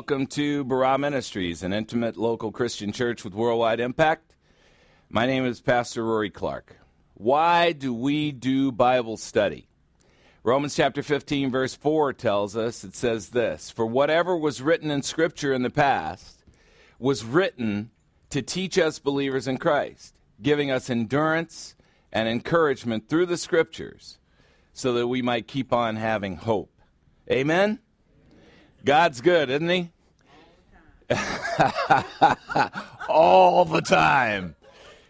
Welcome to Barah Ministries, an intimate local Christian church with worldwide impact. My name is Pastor Rory Clark. Why do we do Bible study? Romans chapter 15, verse 4 tells us it says this For whatever was written in Scripture in the past was written to teach us believers in Christ, giving us endurance and encouragement through the Scriptures so that we might keep on having hope. Amen? God's good, isn't He? All the time.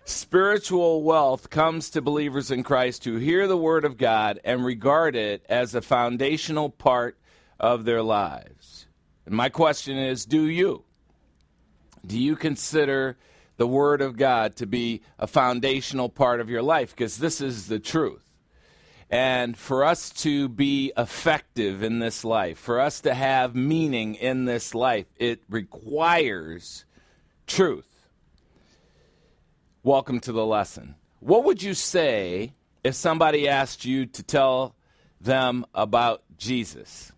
Spiritual wealth comes to believers in Christ who hear the Word of God and regard it as a foundational part of their lives. And my question is do you? Do you consider the Word of God to be a foundational part of your life? Because this is the truth. And for us to be effective in this life, for us to have meaning in this life, it requires truth. Welcome to the lesson. What would you say if somebody asked you to tell them about Jesus?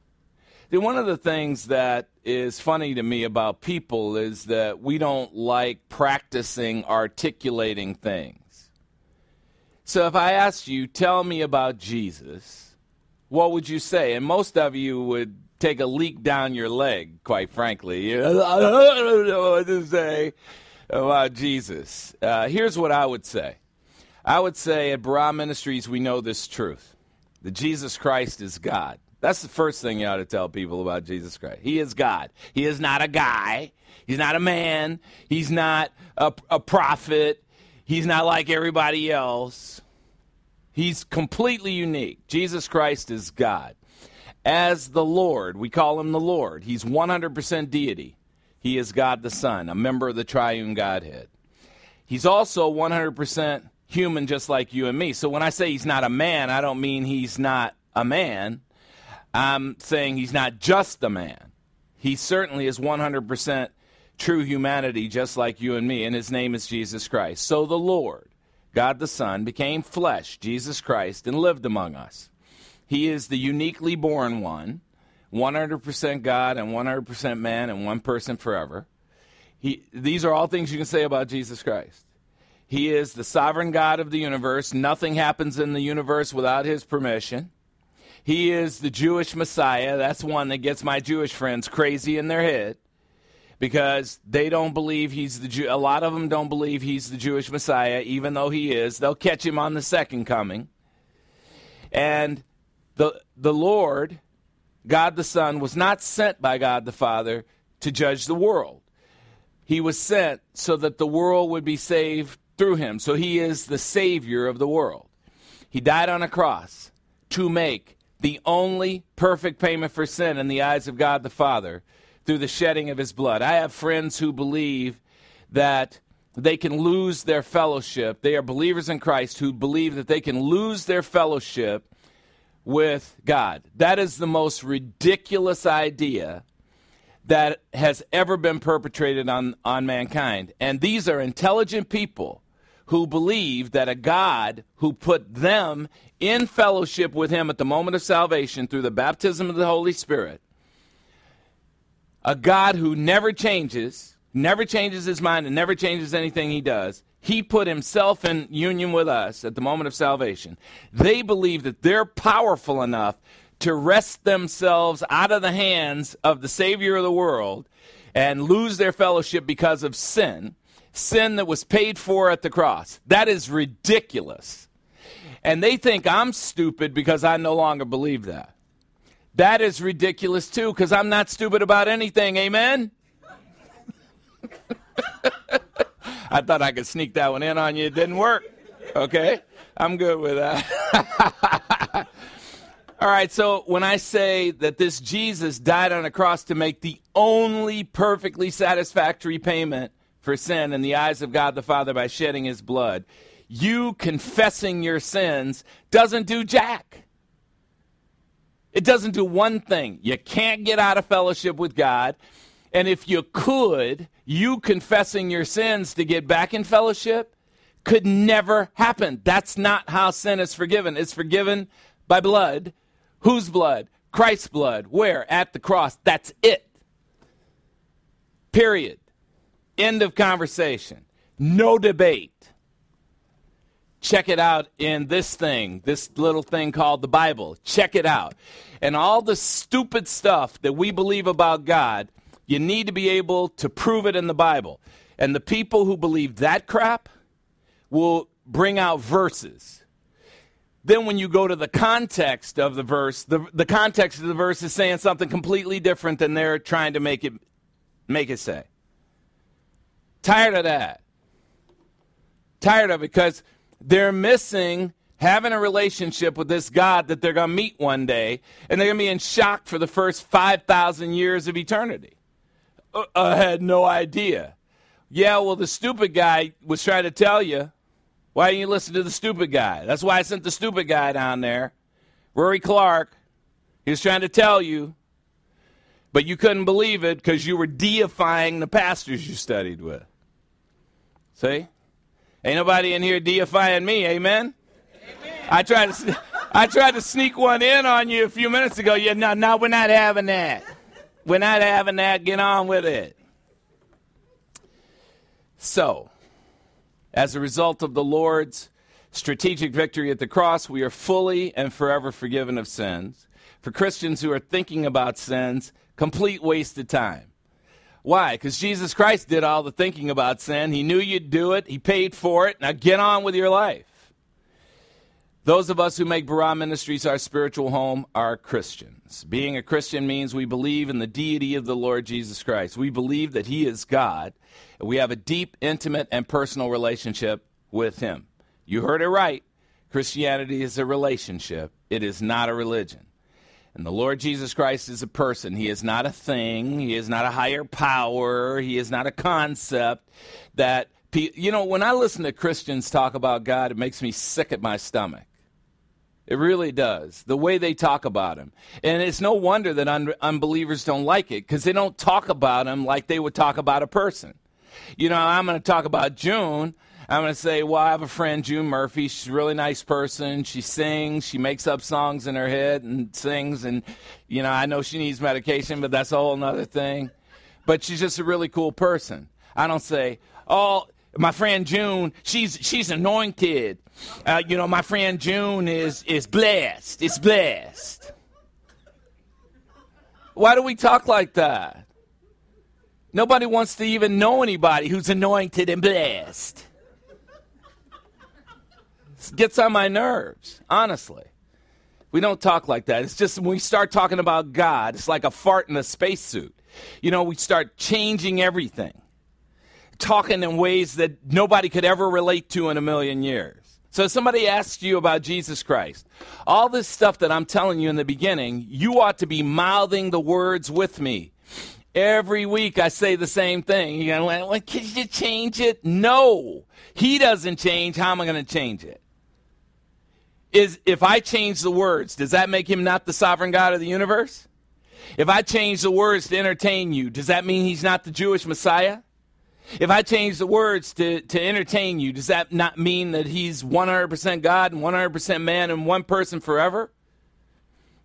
one of the things that is funny to me about people is that we don't like practicing articulating things. So if I asked you, tell me about Jesus, what would you say? And most of you would take a leak down your leg, quite frankly. I don't know what to say about Jesus. Uh, here's what I would say I would say at Barah Ministries, we know this truth that Jesus Christ is God. That's the first thing you ought to tell people about Jesus Christ. He is God. He is not a guy. He's not a man. He's not a, a prophet. He's not like everybody else. He's completely unique. Jesus Christ is God. As the Lord, we call him the Lord. He's 100% deity. He is God the Son, a member of the triune Godhead. He's also 100% human, just like you and me. So when I say he's not a man, I don't mean he's not a man. I'm saying he's not just a man. He certainly is 100% true humanity, just like you and me, and his name is Jesus Christ. So the Lord God the Son, became flesh, Jesus Christ, and lived among us. He is the uniquely born one, 100% God and 100% man and one person forever. He, these are all things you can say about Jesus Christ. He is the sovereign God of the universe. Nothing happens in the universe without his permission. He is the Jewish Messiah. That's one that gets my Jewish friends crazy in their head because they don't believe he's the Jew. A lot of them don't believe he's the Jewish Messiah, even though he is. They'll catch him on the second coming. And the the Lord, God the Son, was not sent by God the Father to judge the world. He was sent so that the world would be saved through him. So he is the Savior of the world. He died on a cross to make the only perfect payment for sin in the eyes of God the Father through the shedding of his blood. I have friends who believe that they can lose their fellowship. They are believers in Christ who believe that they can lose their fellowship with God. That is the most ridiculous idea that has ever been perpetrated on, on mankind. And these are intelligent people who believe that a God who put them in fellowship with Him at the moment of salvation through the baptism of the Holy Spirit a God who never changes, never changes his mind, and never changes anything he does. He put himself in union with us at the moment of salvation. They believe that they're powerful enough to wrest themselves out of the hands of the Savior of the world and lose their fellowship because of sin, sin that was paid for at the cross. That is ridiculous. And they think I'm stupid because I no longer believe that. That is ridiculous too, because I'm not stupid about anything. Amen? I thought I could sneak that one in on you. It didn't work. Okay? I'm good with that. All right, so when I say that this Jesus died on a cross to make the only perfectly satisfactory payment for sin in the eyes of God the Father by shedding his blood, you confessing your sins doesn't do jack. It doesn't do one thing. You can't get out of fellowship with God. And if you could, you confessing your sins to get back in fellowship could never happen. That's not how sin is forgiven. It's forgiven by blood. Whose blood? Christ's blood. Where? At the cross. That's it. Period. End of conversation. No debate. Check it out in this thing, this little thing called the Bible. Check it out. And all the stupid stuff that we believe about God, you need to be able to prove it in the Bible. And the people who believe that crap will bring out verses. Then, when you go to the context of the verse, the, the context of the verse is saying something completely different than they're trying to make it, make it say. Tired of that. Tired of it because they're missing having a relationship with this God that they're going to meet one day, and they're going to be in shock for the first 5,000 years of eternity. Uh, I had no idea. Yeah, well, the stupid guy was trying to tell you. Why didn't you listen to the stupid guy? That's why I sent the stupid guy down there. Rory Clark. He was trying to tell you, but you couldn't believe it because you were deifying the pastors you studied with. See? Ain't nobody in here deifying me, amen? amen. I tried to I tried to sneak one in on you a few minutes ago. Yeah, no, no, we're not having that. We're not having that. Get on with it. So, as a result of the Lord's strategic victory at the cross, we are fully and forever forgiven of sins. For Christians who are thinking about sins, complete waste of time. Why? Because Jesus Christ did all the thinking about sin. He knew you'd do it, He paid for it. Now get on with your life. Those of us who make Barah Ministries our spiritual home are Christians. Being a Christian means we believe in the deity of the Lord Jesus Christ. We believe that He is God, and we have a deep, intimate, and personal relationship with Him. You heard it right. Christianity is a relationship, it is not a religion. And the Lord Jesus Christ is a person. He is not a thing. He is not a higher power. He is not a concept that, you know, when I listen to Christians talk about God, it makes me sick at my stomach. It really does. The way they talk about him. And it's no wonder that un- unbelievers don't like it because they don't talk about him like they would talk about a person. You know, I'm going to talk about June. I'm going to say, well, I have a friend, June Murphy. She's a really nice person. She sings. She makes up songs in her head and sings. And, you know, I know she needs medication, but that's a whole other thing. But she's just a really cool person. I don't say, oh, my friend June, she's she's anointed. Uh, you know, my friend June is is blessed. It's blessed. Why do we talk like that? Nobody wants to even know anybody who's anointed and blessed gets on my nerves, honestly. We don't talk like that. It's just when we start talking about God, it's like a fart in a spacesuit. You know, we start changing everything, talking in ways that nobody could ever relate to in a million years. So, somebody asks you about Jesus Christ. All this stuff that I'm telling you in the beginning, you ought to be mouthing the words with me. Every week I say the same thing. You're going, well, can you change it? No. He doesn't change. How am I going to change it? Is if I change the words, does that make him not the sovereign God of the universe? If I change the words to entertain you, does that mean he's not the Jewish Messiah? If I change the words to, to entertain you, does that not mean that he's 100% God and 100% man and one person forever?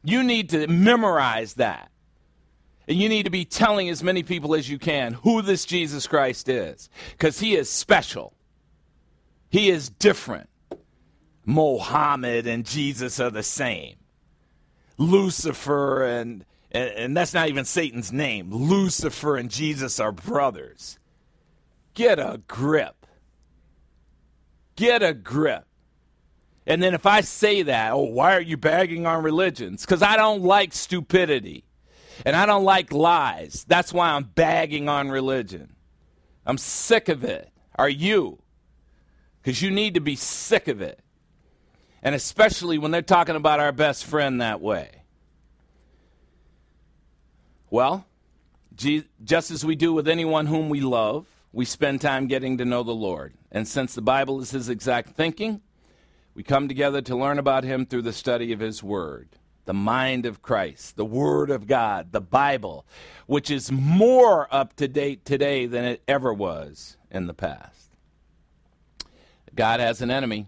You need to memorize that. And you need to be telling as many people as you can who this Jesus Christ is. Because he is special, he is different. Mohammed and Jesus are the same. Lucifer and, and, and that's not even Satan's name. Lucifer and Jesus are brothers. Get a grip. Get a grip. And then if I say that, oh, why are you bagging on religions? Because I don't like stupidity and I don't like lies. That's why I'm bagging on religion. I'm sick of it. Are you? Because you need to be sick of it and especially when they're talking about our best friend that way. Well, just as we do with anyone whom we love, we spend time getting to know the Lord. And since the Bible is his exact thinking, we come together to learn about him through the study of his word, the mind of Christ, the word of God, the Bible, which is more up to date today than it ever was in the past. God has an enemy,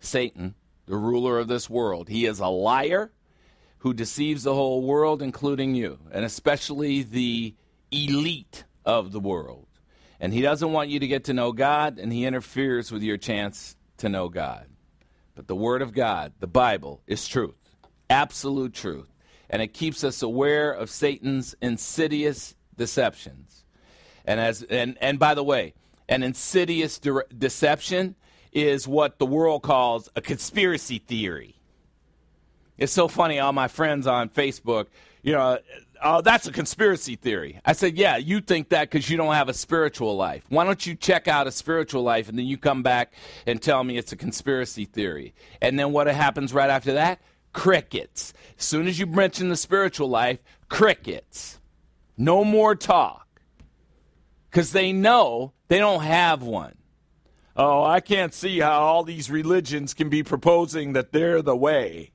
Satan, the ruler of this world. He is a liar, who deceives the whole world, including you, and especially the elite of the world. And he doesn't want you to get to know God, and he interferes with your chance to know God. But the Word of God, the Bible, is truth, absolute truth. And it keeps us aware of Satan's insidious deceptions. And, as, and, and by the way, an insidious de- deception is what the world calls a conspiracy theory. It's so funny, all my friends on Facebook, you know, uh, oh, that's a conspiracy theory. I said, yeah, you think that because you don't have a spiritual life. Why don't you check out a spiritual life and then you come back and tell me it's a conspiracy theory? And then what happens right after that? Crickets. As soon as you mention the spiritual life, crickets. No more talk. Because they know they don't have one. Oh, I can't see how all these religions can be proposing that they're the way.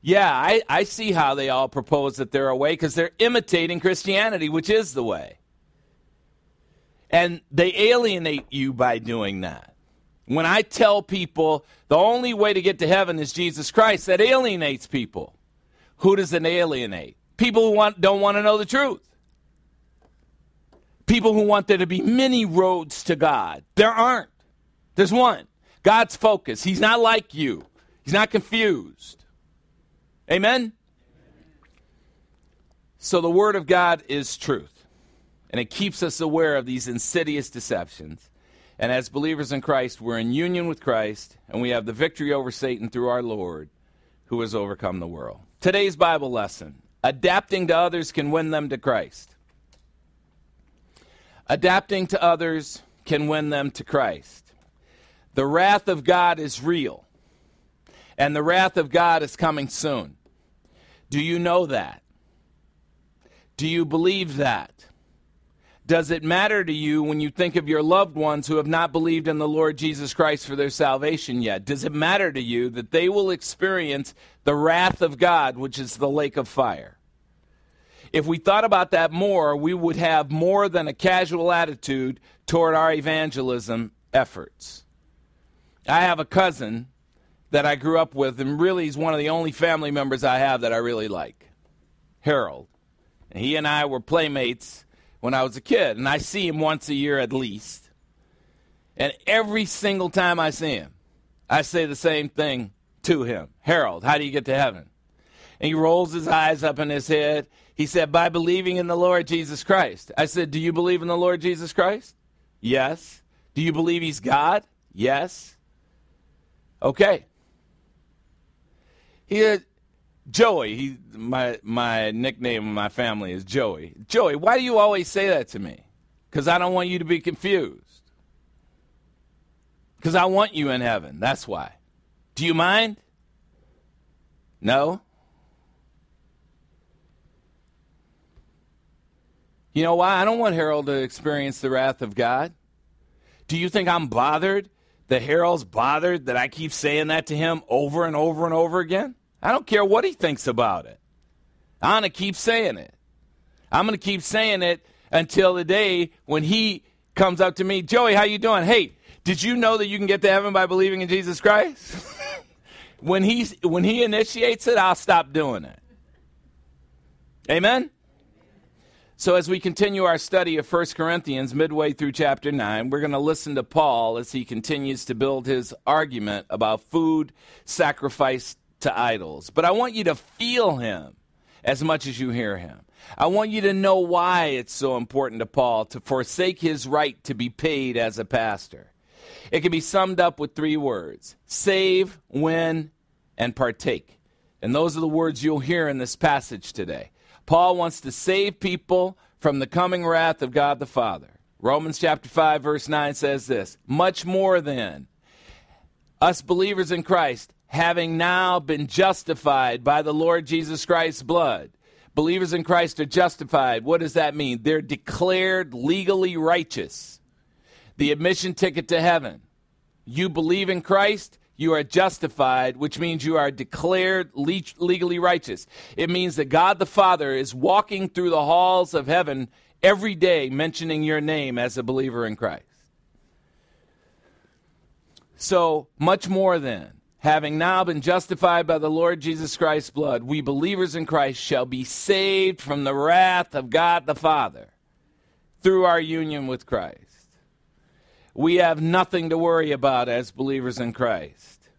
Yeah, I, I see how they all propose that they're a way because they're imitating Christianity, which is the way. And they alienate you by doing that. When I tell people the only way to get to heaven is Jesus Christ, that alienates people. Who does it alienate? People who want, don't want to know the truth. People who want there to be many roads to God. There aren't. There's one. God's focus. He's not like you. He's not confused. Amen? So the Word of God is truth, and it keeps us aware of these insidious deceptions. And as believers in Christ, we're in union with Christ, and we have the victory over Satan through our Lord, who has overcome the world. Today's Bible lesson adapting to others can win them to Christ. Adapting to others can win them to Christ. The wrath of God is real, and the wrath of God is coming soon. Do you know that? Do you believe that? Does it matter to you when you think of your loved ones who have not believed in the Lord Jesus Christ for their salvation yet? Does it matter to you that they will experience the wrath of God, which is the lake of fire? If we thought about that more, we would have more than a casual attitude toward our evangelism efforts. I have a cousin that I grew up with, and really he's one of the only family members I have that I really like Harold. And he and I were playmates when I was a kid, and I see him once a year at least. And every single time I see him, I say the same thing to him Harold, how do you get to heaven? And he rolls his eyes up in his head. He said, By believing in the Lord Jesus Christ. I said, Do you believe in the Lord Jesus Christ? Yes. Do you believe he's God? Yes. Okay. He Joey. He my my nickname in my family is Joey. Joey, why do you always say that to me? Because I don't want you to be confused. Because I want you in heaven. That's why. Do you mind? No? You know why? I don't want Harold to experience the wrath of God. Do you think I'm bothered that Harold's bothered that I keep saying that to him over and over and over again? I don't care what he thinks about it. I'm going to keep saying it. I'm going to keep saying it until the day when he comes up to me, Joey, how you doing? Hey, did you know that you can get to heaven by believing in Jesus Christ? when he when he initiates it, I'll stop doing it. Amen. So, as we continue our study of 1 Corinthians midway through chapter 9, we're going to listen to Paul as he continues to build his argument about food sacrificed to idols. But I want you to feel him as much as you hear him. I want you to know why it's so important to Paul to forsake his right to be paid as a pastor. It can be summed up with three words save, win, and partake. And those are the words you'll hear in this passage today. Paul wants to save people from the coming wrath of God the Father. Romans chapter 5 verse 9 says this, much more than us believers in Christ having now been justified by the Lord Jesus Christ's blood. Believers in Christ are justified. What does that mean? They're declared legally righteous. The admission ticket to heaven. You believe in Christ, you are justified, which means you are declared legally righteous. It means that God the Father is walking through the halls of heaven every day mentioning your name as a believer in Christ. So, much more than having now been justified by the Lord Jesus Christ's blood, we believers in Christ shall be saved from the wrath of God the Father through our union with Christ. We have nothing to worry about as believers in Christ.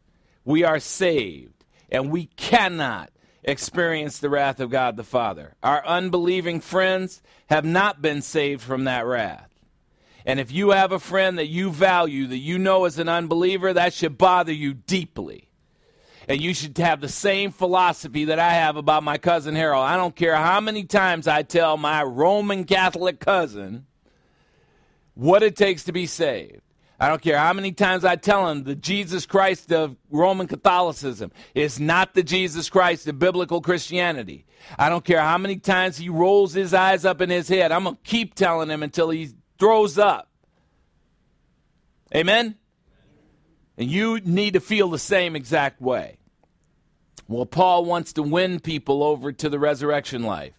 We are saved, and we cannot experience the wrath of God the Father. Our unbelieving friends have not been saved from that wrath. And if you have a friend that you value, that you know is an unbeliever, that should bother you deeply. And you should have the same philosophy that I have about my cousin Harold. I don't care how many times I tell my Roman Catholic cousin what it takes to be saved. I don't care how many times I tell him the Jesus Christ of Roman Catholicism is not the Jesus Christ of biblical Christianity. I don't care how many times he rolls his eyes up in his head. I'm going to keep telling him until he throws up. Amen? And you need to feel the same exact way. Well, Paul wants to win people over to the resurrection life.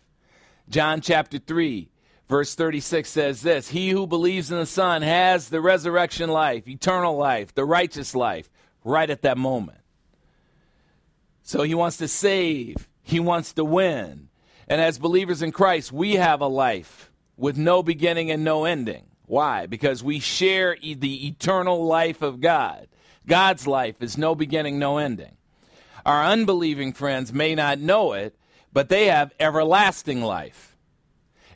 John chapter 3, verse 36 says this He who believes in the Son has the resurrection life, eternal life, the righteous life, right at that moment. So he wants to save, he wants to win. And as believers in Christ, we have a life with no beginning and no ending. Why? Because we share the eternal life of God. God's life is no beginning, no ending. Our unbelieving friends may not know it, but they have everlasting life.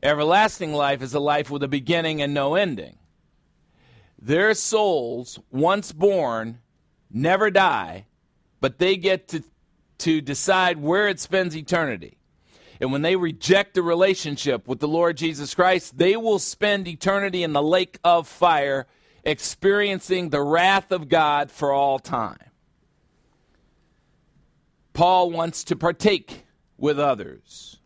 Everlasting life is a life with a beginning and no ending. Their souls, once born, never die, but they get to, to decide where it spends eternity. And when they reject the relationship with the Lord Jesus Christ, they will spend eternity in the lake of fire, experiencing the wrath of God for all time. Paul wants to partake with others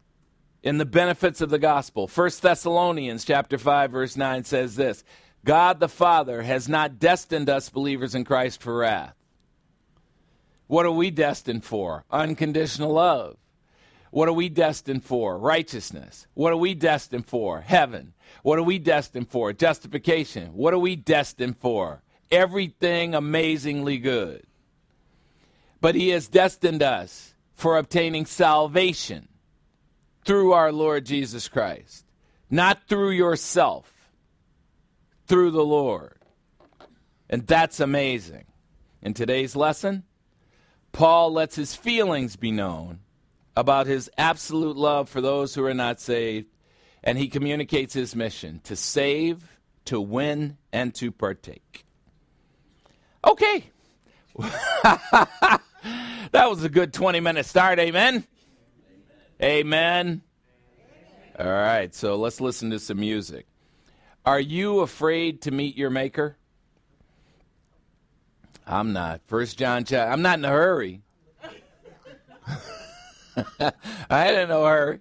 in the benefits of the gospel. 1 Thessalonians chapter 5 verse 9 says this, God the Father has not destined us believers in Christ for wrath. What are we destined for? Unconditional love. What are we destined for? Righteousness. What are we destined for? Heaven. What are we destined for? Justification. What are we destined for? Everything amazingly good. But He has destined us for obtaining salvation through our Lord Jesus Christ, not through yourself, through the Lord. And that's amazing. In today's lesson, Paul lets his feelings be known about his absolute love for those who are not saved, and he communicates his mission to save, to win, and to partake. Okay. that was a good 20 minute start. Amen? Amen. All right, so let's listen to some music. Are you afraid to meet your maker? I'm not. First John chapter. I'm not in a hurry. I ain't in no hurry.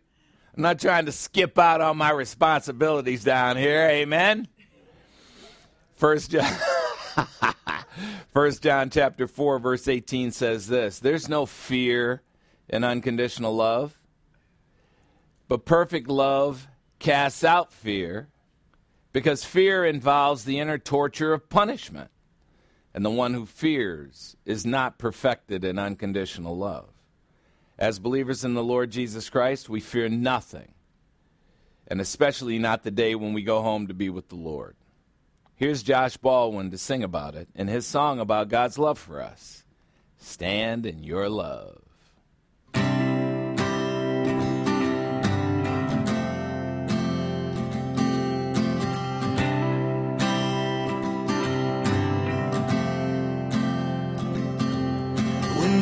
I'm not trying to skip out on my responsibilities down here. Amen. First John, First John chapter four verse eighteen says this: "There's no fear in unconditional love, but perfect love casts out fear, because fear involves the inner torture of punishment, and the one who fears is not perfected in unconditional love." As believers in the Lord Jesus Christ, we fear nothing, and especially not the day when we go home to be with the Lord. Here's Josh Baldwin to sing about it in his song about God's love for us Stand in Your Love.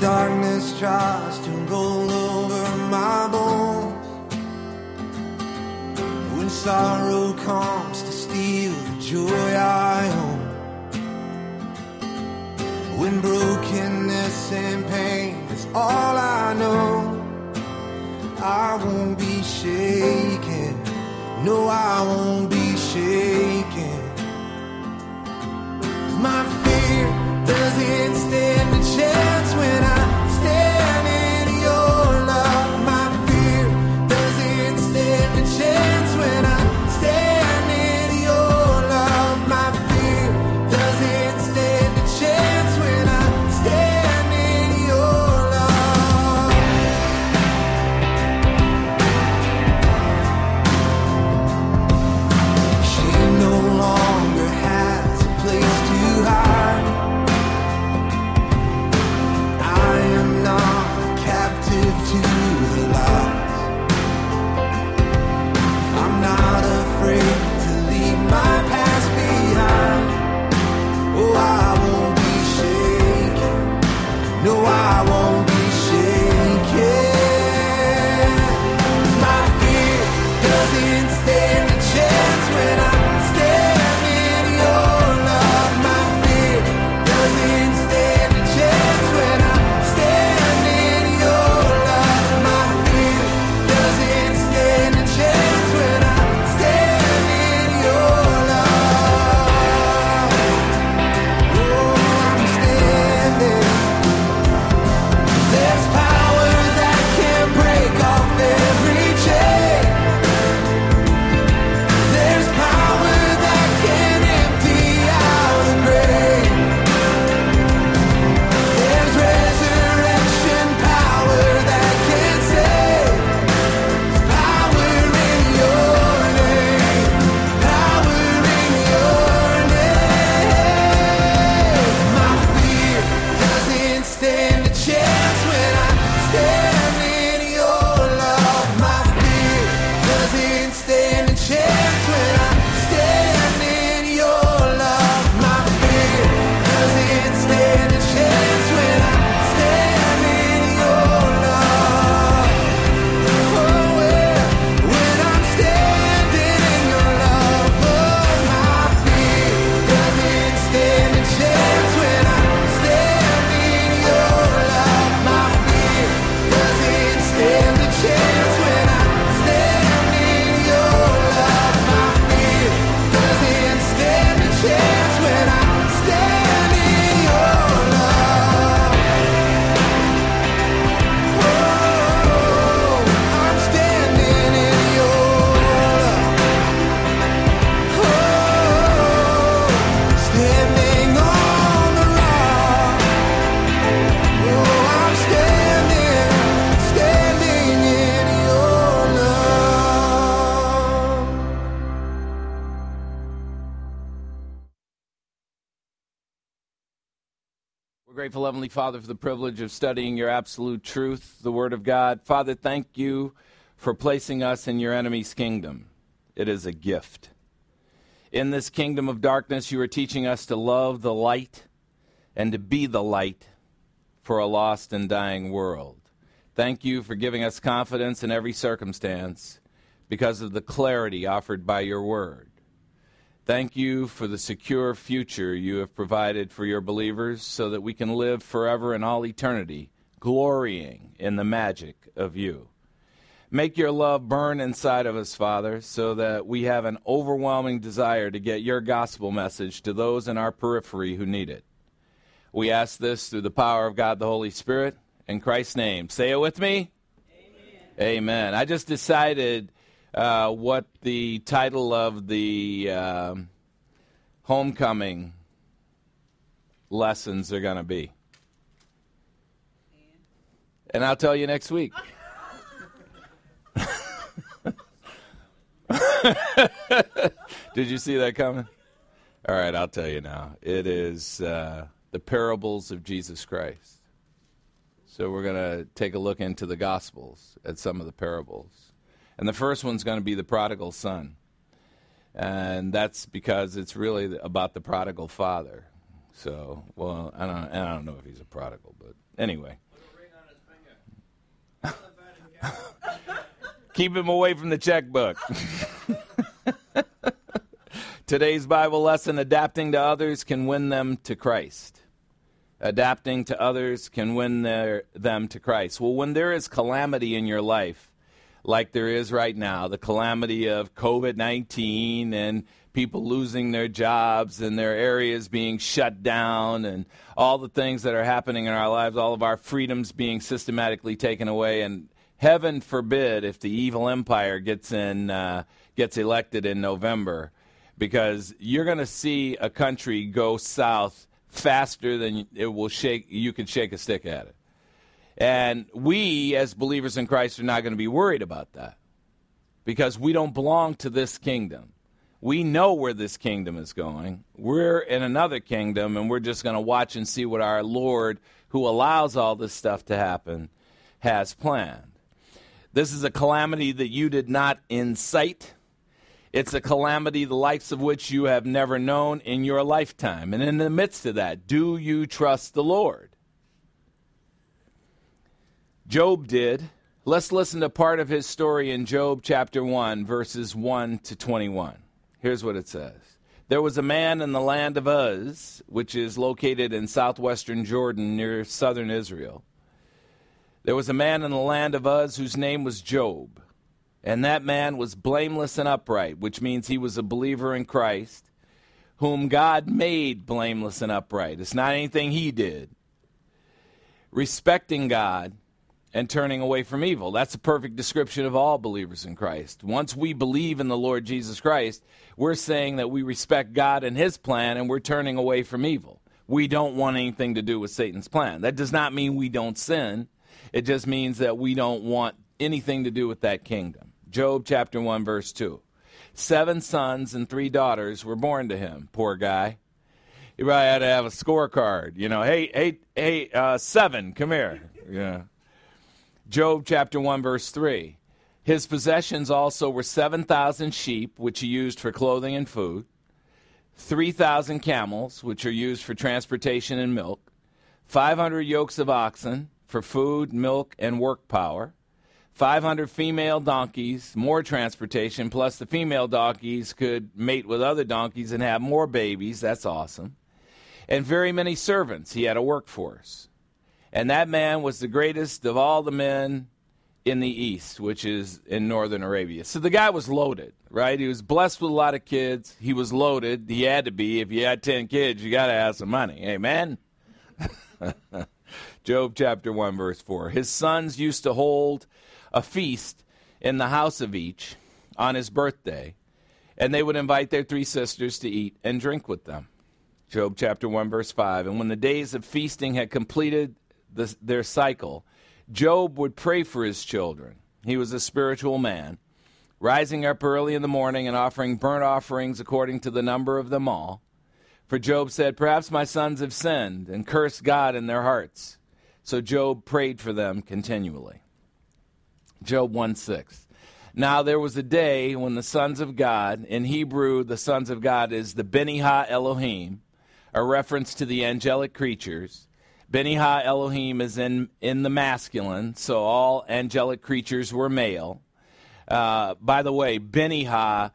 Darkness tries to roll over my bones, when sorrow comes to steal the joy I own, when brokenness and pain is all I know, I won't be shaken. No, I won't be shaken. My fear doesn't stand a chance when I grateful, Heavenly Father, for the privilege of studying your absolute truth, the Word of God. Father, thank you for placing us in your enemy's kingdom. It is a gift. In this kingdom of darkness, you are teaching us to love the light and to be the light for a lost and dying world. Thank you for giving us confidence in every circumstance because of the clarity offered by your Word. Thank you for the secure future you have provided for your believers so that we can live forever in all eternity, glorying in the magic of you. Make your love burn inside of us, Father, so that we have an overwhelming desire to get your gospel message to those in our periphery who need it. We ask this through the power of God the Holy Spirit in Christ's name. Say it with me. Amen. Amen. I just decided uh, what the title of the um homecoming lessons are going to be. And I'll tell you next week. Did you see that coming? All right, I'll tell you now. It is uh, the parables of Jesus Christ. So we're going to take a look into the Gospels at some of the parables. And the first one's going to be the prodigal son. And that's because it's really about the prodigal father. So, well, I don't, I don't know if he's a prodigal, but anyway. Keep him away from the checkbook. Today's Bible lesson adapting to others can win them to Christ. Adapting to others can win their, them to Christ. Well, when there is calamity in your life, like there is right now, the calamity of COVID 19 and people losing their jobs and their areas being shut down and all the things that are happening in our lives, all of our freedoms being systematically taken away. And heaven forbid if the evil empire gets in, uh, gets elected in November, because you're going to see a country go south faster than it will shake. You can shake a stick at it. And we, as believers in Christ, are not going to be worried about that because we don't belong to this kingdom. We know where this kingdom is going. We're in another kingdom, and we're just going to watch and see what our Lord, who allows all this stuff to happen, has planned. This is a calamity that you did not incite. It's a calamity the likes of which you have never known in your lifetime. And in the midst of that, do you trust the Lord? Job did. Let's listen to part of his story in Job chapter 1, verses 1 to 21. Here's what it says There was a man in the land of Uz, which is located in southwestern Jordan near southern Israel. There was a man in the land of Uz whose name was Job. And that man was blameless and upright, which means he was a believer in Christ, whom God made blameless and upright. It's not anything he did. Respecting God and turning away from evil. That's a perfect description of all believers in Christ. Once we believe in the Lord Jesus Christ, we're saying that we respect God and his plan and we're turning away from evil. We don't want anything to do with Satan's plan. That does not mean we don't sin. It just means that we don't want anything to do with that kingdom. Job chapter 1, verse 2. Seven sons and three daughters were born to him. Poor guy. He probably had to have a scorecard. You know, hey, hey, hey, uh, seven, come here. Yeah. Job chapter 1, verse 3. His possessions also were 7,000 sheep, which he used for clothing and food, 3,000 camels, which are used for transportation and milk, 500 yokes of oxen for food, milk, and work power 500 female donkeys, more transportation, plus the female donkeys could mate with other donkeys and have more babies. That's awesome. And very many servants. He had a workforce. And that man was the greatest of all the men in the east, which is in northern Arabia. So the guy was loaded, right? He was blessed with a lot of kids. He was loaded. He had to be. If you had 10 kids, you got to have some money. Amen? Job chapter 1, verse 4. His sons used to hold a feast in the house of each on his birthday, and they would invite their three sisters to eat and drink with them. Job chapter 1, verse 5. And when the days of feasting had completed the, their cycle, Job would pray for his children. He was a spiritual man, rising up early in the morning and offering burnt offerings according to the number of them all. For Job said, Perhaps my sons have sinned and cursed God in their hearts. So Job prayed for them continually. Job 1 6. Now there was a day when the sons of God, in Hebrew, the sons of God is the Beni Ha Elohim, a reference to the angelic creatures. Beni Ha Elohim is in, in the masculine, so all angelic creatures were male. Uh, by the way, Beni Ha,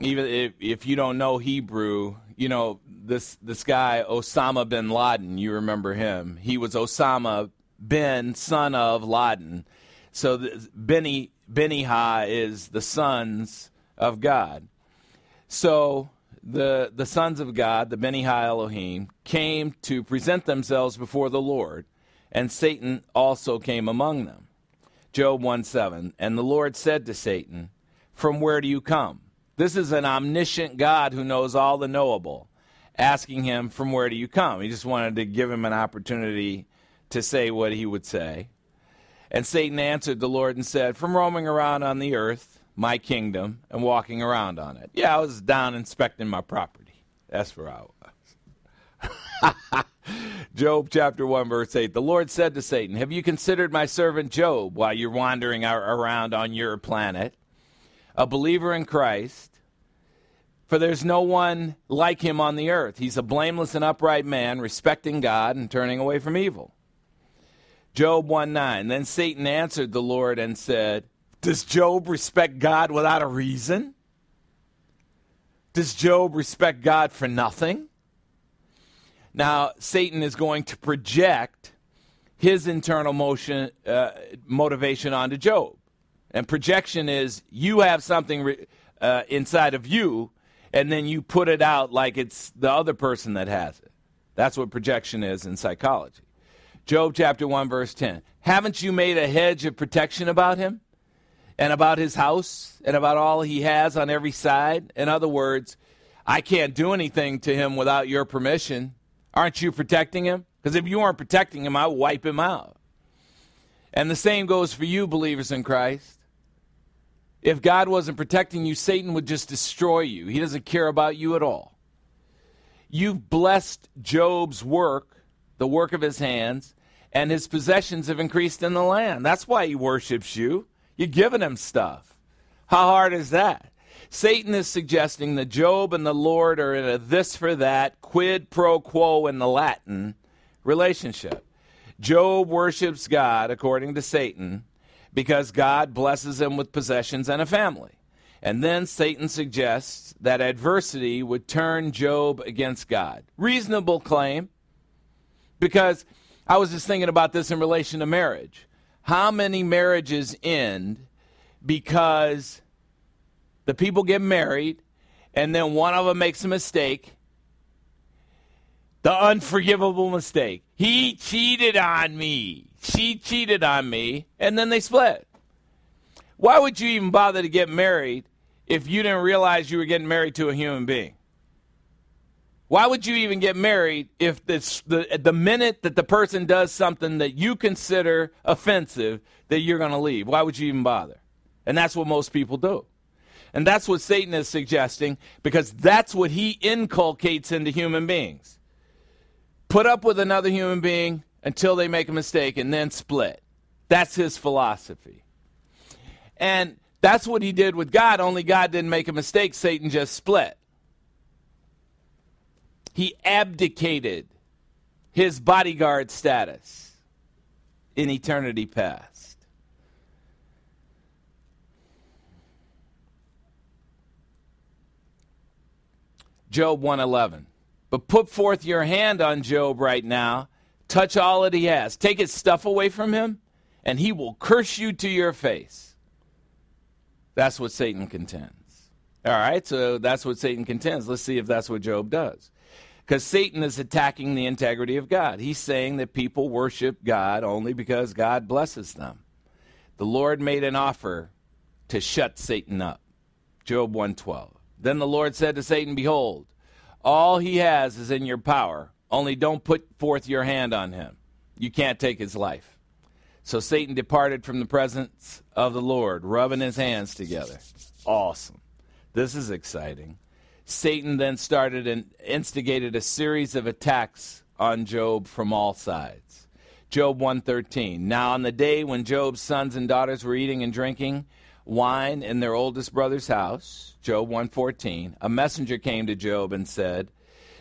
even if, if you don't know Hebrew, you know, this, this guy, Osama bin Laden, you remember him. He was Osama bin, son of Laden. So Beni Ha is the sons of God. So the the sons of God, the Beni Elohim, came to present themselves before the Lord, and Satan also came among them. Job 1 7. And the Lord said to Satan, From where do you come? This is an omniscient God who knows all the knowable, asking him, From where do you come? He just wanted to give him an opportunity to say what he would say. And Satan answered the Lord and said, From roaming around on the earth, my kingdom, and walking around on it. Yeah, I was down inspecting my property. That's where I was. Job chapter 1, verse 8. The Lord said to Satan, Have you considered my servant Job while you're wandering around on your planet? A believer in Christ. For there's no one like him on the earth. He's a blameless and upright man, respecting God and turning away from evil. Job 1 9. Then Satan answered the Lord and said, Does Job respect God without a reason? Does Job respect God for nothing? Now, Satan is going to project his internal motion, uh, motivation onto Job. And projection is you have something re- uh, inside of you, and then you put it out like it's the other person that has it. That's what projection is in psychology. Job chapter 1, verse 10. Haven't you made a hedge of protection about him and about his house and about all he has on every side? In other words, I can't do anything to him without your permission. Aren't you protecting him? Because if you aren't protecting him, I would wipe him out. And the same goes for you, believers in Christ. If God wasn't protecting you, Satan would just destroy you. He doesn't care about you at all. You've blessed Job's work, the work of his hands, and his possessions have increased in the land. That's why he worships you. You're giving him stuff. How hard is that? Satan is suggesting that Job and the Lord are in a this for that, quid pro quo in the Latin relationship. Job worships God, according to Satan, because God blesses him with possessions and a family. And then Satan suggests that adversity would turn Job against God. Reasonable claim, because I was just thinking about this in relation to marriage. How many marriages end because the people get married and then one of them makes a mistake? The unforgivable mistake. He cheated on me. She cheated on me. And then they split. Why would you even bother to get married if you didn't realize you were getting married to a human being? Why would you even get married if this, the, the minute that the person does something that you consider offensive, that you're going to leave? Why would you even bother? And that's what most people do. And that's what Satan is suggesting because that's what he inculcates into human beings. Put up with another human being until they make a mistake and then split. That's his philosophy. And that's what he did with God, only God didn't make a mistake. Satan just split. He abdicated his bodyguard status in eternity past. Job 111. But put forth your hand on Job right now, touch all that he has, take his stuff away from him, and he will curse you to your face. That's what Satan contends. All right, so that's what Satan contends. Let's see if that's what Job does. Because Satan is attacking the integrity of God. He's saying that people worship God only because God blesses them. The Lord made an offer to shut Satan up. Job 112. Then the Lord said to Satan, Behold, all he has is in your power, only don't put forth your hand on him. You can't take his life. So Satan departed from the presence of the Lord, rubbing his hands together. Awesome. This is exciting. Satan then started and instigated a series of attacks on Job from all sides. Job 113. Now on the day when Job's sons and daughters were eating and drinking wine in their oldest brother's house, Job 114, a messenger came to Job and said,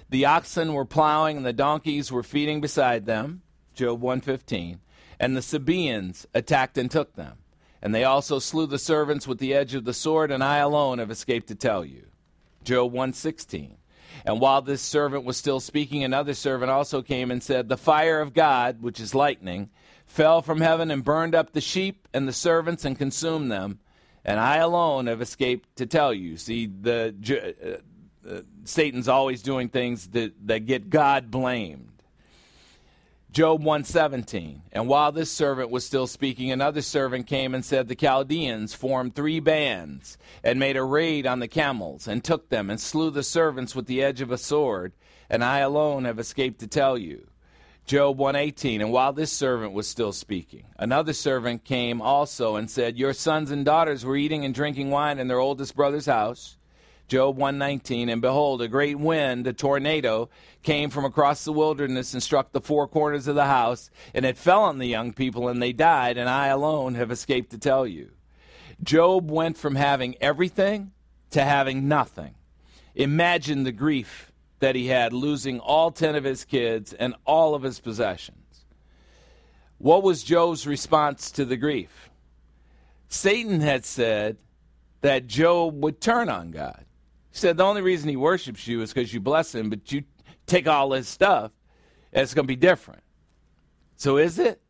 "The oxen were plowing and the donkeys were feeding beside them." Job 115. And the Sabaeans attacked and took them. And they also slew the servants with the edge of the sword, and I alone have escaped to tell you. Job 116. And while this servant was still speaking, another servant also came and said, The fire of God, which is lightning, fell from heaven and burned up the sheep and the servants and consumed them. And I alone have escaped to tell you. See, the uh, uh, Satan's always doing things that, that get God blamed. Job 117. And while this servant was still speaking, another servant came and said, The Chaldeans formed three bands and made a raid on the camels and took them and slew the servants with the edge of a sword, and I alone have escaped to tell you. Job 118. And while this servant was still speaking, another servant came also and said, Your sons and daughters were eating and drinking wine in their oldest brother's house. Job 119, and behold, a great wind, a tornado, came from across the wilderness and struck the four corners of the house, and it fell on the young people, and they died, and I alone have escaped to tell you. Job went from having everything to having nothing. Imagine the grief that he had, losing all ten of his kids and all of his possessions. What was Job's response to the grief? Satan had said that Job would turn on God. He said the only reason he worships you is because you bless him, but you take all his stuff, and it's going to be different. So is it?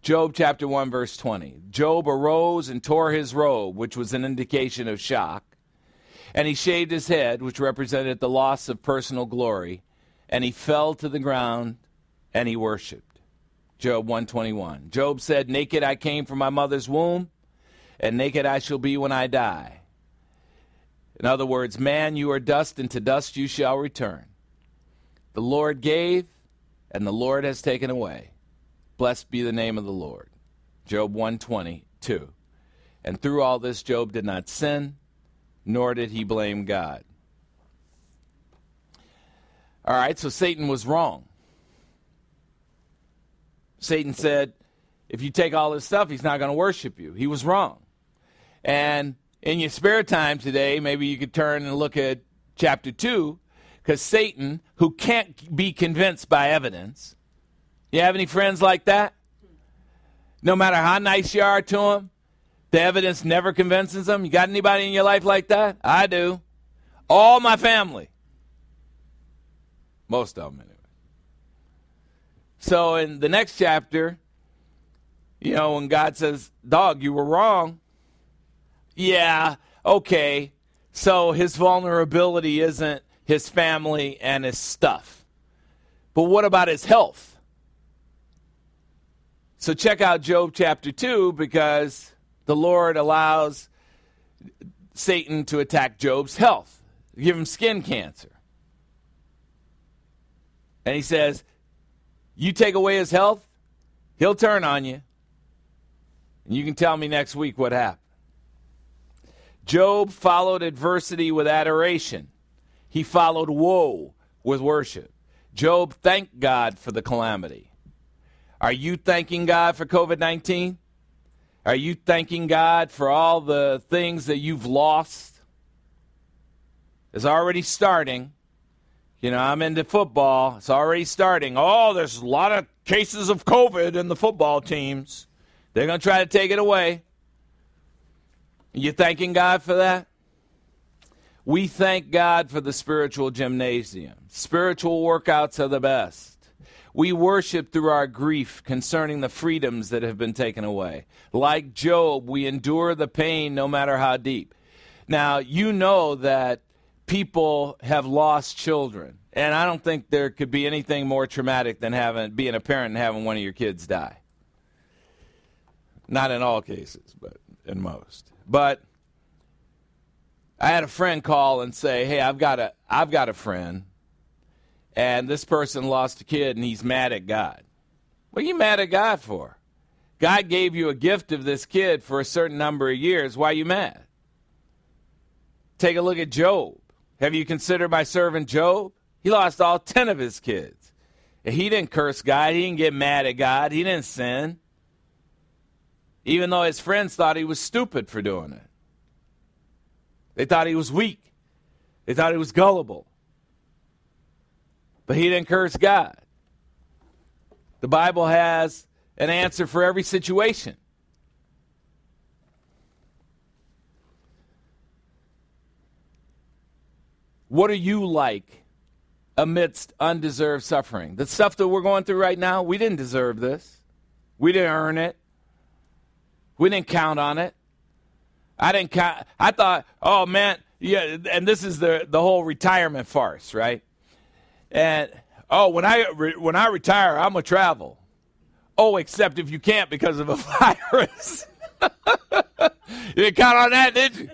Job chapter 1, verse 20. Job arose and tore his robe, which was an indication of shock. And he shaved his head, which represented the loss of personal glory. And he fell to the ground and he worshiped. Job 121. Job said, Naked I came from my mother's womb, and naked I shall be when I die. In other words, man, you are dust, and to dust you shall return. The Lord gave, and the Lord has taken away. Blessed be the name of the Lord. Job 122. And through all this, Job did not sin, nor did he blame God. All right, so Satan was wrong. Satan said, if you take all this stuff, he's not going to worship you. He was wrong. And in your spare time today, maybe you could turn and look at chapter 2, because Satan, who can't be convinced by evidence, You have any friends like that? No matter how nice you are to them, the evidence never convinces them. You got anybody in your life like that? I do. All my family. Most of them, anyway. So in the next chapter, you know, when God says, Dog, you were wrong. Yeah, okay. So his vulnerability isn't his family and his stuff. But what about his health? So check out Job chapter 2 because the Lord allows Satan to attack Job's health, give him skin cancer. And he says, You take away his health, he'll turn on you. And you can tell me next week what happened. Job followed adversity with adoration, he followed woe with worship. Job thanked God for the calamity. Are you thanking God for COVID 19? Are you thanking God for all the things that you've lost? It's already starting. You know, I'm into football. It's already starting. Oh, there's a lot of cases of COVID in the football teams. They're going to try to take it away. You thanking God for that? We thank God for the spiritual gymnasium. Spiritual workouts are the best. We worship through our grief concerning the freedoms that have been taken away. Like Job, we endure the pain no matter how deep. Now, you know that people have lost children, and I don't think there could be anything more traumatic than having being a parent and having one of your kids die. Not in all cases, but in most. But I had a friend call and say, "Hey, I've got a I've got a friend and this person lost a kid and he's mad at God. What are you mad at God for? God gave you a gift of this kid for a certain number of years. Why are you mad? Take a look at Job. Have you considered my servant Job? He lost all 10 of his kids. He didn't curse God. He didn't get mad at God. He didn't sin. Even though his friends thought he was stupid for doing it. They thought he was weak. They thought he was gullible. But he didn't curse God. The Bible has an answer for every situation. What are you like amidst undeserved suffering? The stuff that we're going through right now, we didn't deserve this. We didn't earn it. We didn't count on it. I didn't count. I thought, oh man, yeah, and this is the the whole retirement farce, right? And oh, when I re- when I retire, I'm gonna travel. Oh, except if you can't because of a virus. you didn't count on that, did you?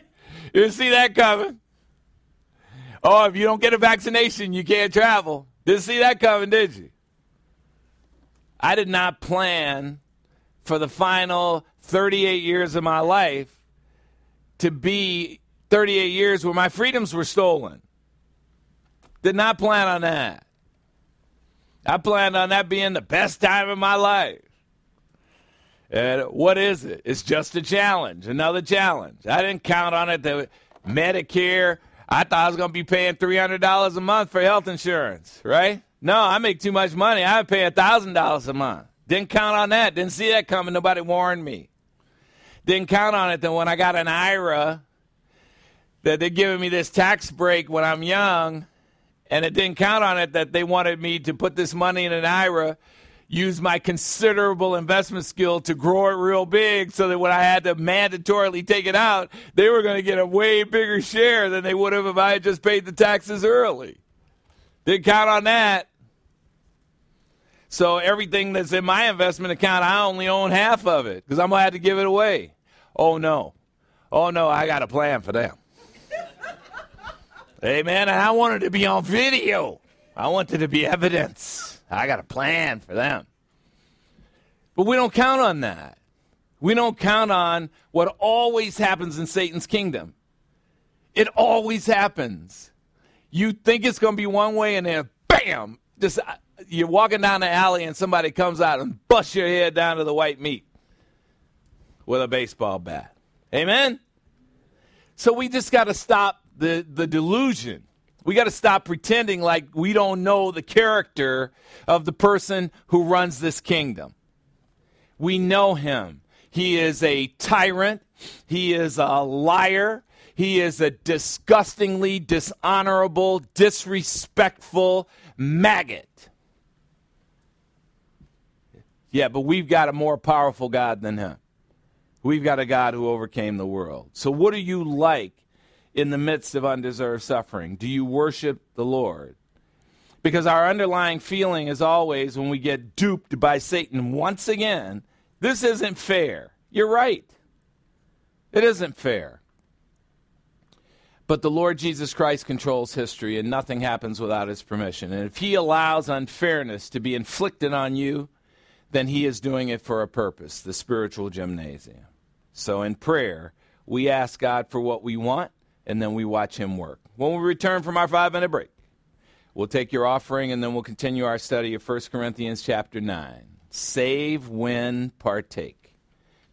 You didn't see that coming. Oh, if you don't get a vaccination, you can't travel. Didn't see that coming, did you? I did not plan for the final 38 years of my life to be 38 years where my freedoms were stolen. Did not plan on that. I planned on that being the best time of my life. And what is it? It's just a challenge, another challenge. I didn't count on it. The Medicare, I thought I was going to be paying $300 a month for health insurance, right? No, I make too much money. I pay $1,000 a month. Didn't count on that. Didn't see that coming. Nobody warned me. Didn't count on it. Then when I got an IRA, that they're giving me this tax break when I'm young, and it didn't count on it that they wanted me to put this money in an IRA, use my considerable investment skill to grow it real big so that when I had to mandatorily take it out, they were going to get a way bigger share than they would have if I had just paid the taxes early. Didn't count on that. So everything that's in my investment account, I only own half of it because I'm going to have to give it away. Oh, no. Oh, no, I got a plan for them. hey, man, I wanted to be on video. I wanted to be evidence. I got a plan for them. But we don't count on that. We don't count on what always happens in Satan's kingdom. It always happens. You think it's going to be one way, and then bam, just you're walking down the alley, and somebody comes out and busts your head down to the white meat with a baseball bat. Amen. So we just got to stop the, the delusion. We got to stop pretending like we don't know the character of the person who runs this kingdom. We know him. He is a tyrant. He is a liar. He is a disgustingly dishonorable, disrespectful maggot. Yeah, but we've got a more powerful God than him. We've got a God who overcame the world. So, what are you like in the midst of undeserved suffering? Do you worship the Lord? Because our underlying feeling is always when we get duped by Satan once again, this isn't fair. You're right. It isn't fair. But the Lord Jesus Christ controls history, and nothing happens without his permission. And if he allows unfairness to be inflicted on you, then he is doing it for a purpose the spiritual gymnasium. So in prayer, we ask God for what we want, and then we watch him work. When we return from our five minute break, we'll take your offering, and then we'll continue our study of 1 Corinthians chapter 9. Save, win, partake.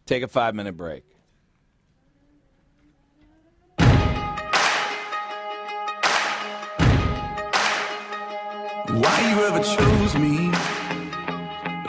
Take a five minute break. Why you ever chose me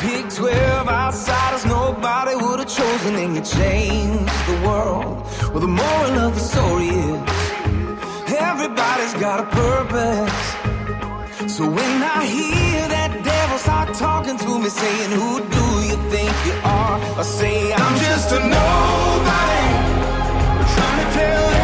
Picked 12 outsiders nobody would have chosen, and you changed the world. Well, the moral of the story is everybody's got a purpose. So when I hear that devil start talking to me, saying, Who do you think you are? I say, I'm just a nobody, trying to tell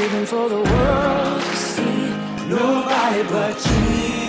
living for the world to see nobody but Jesus.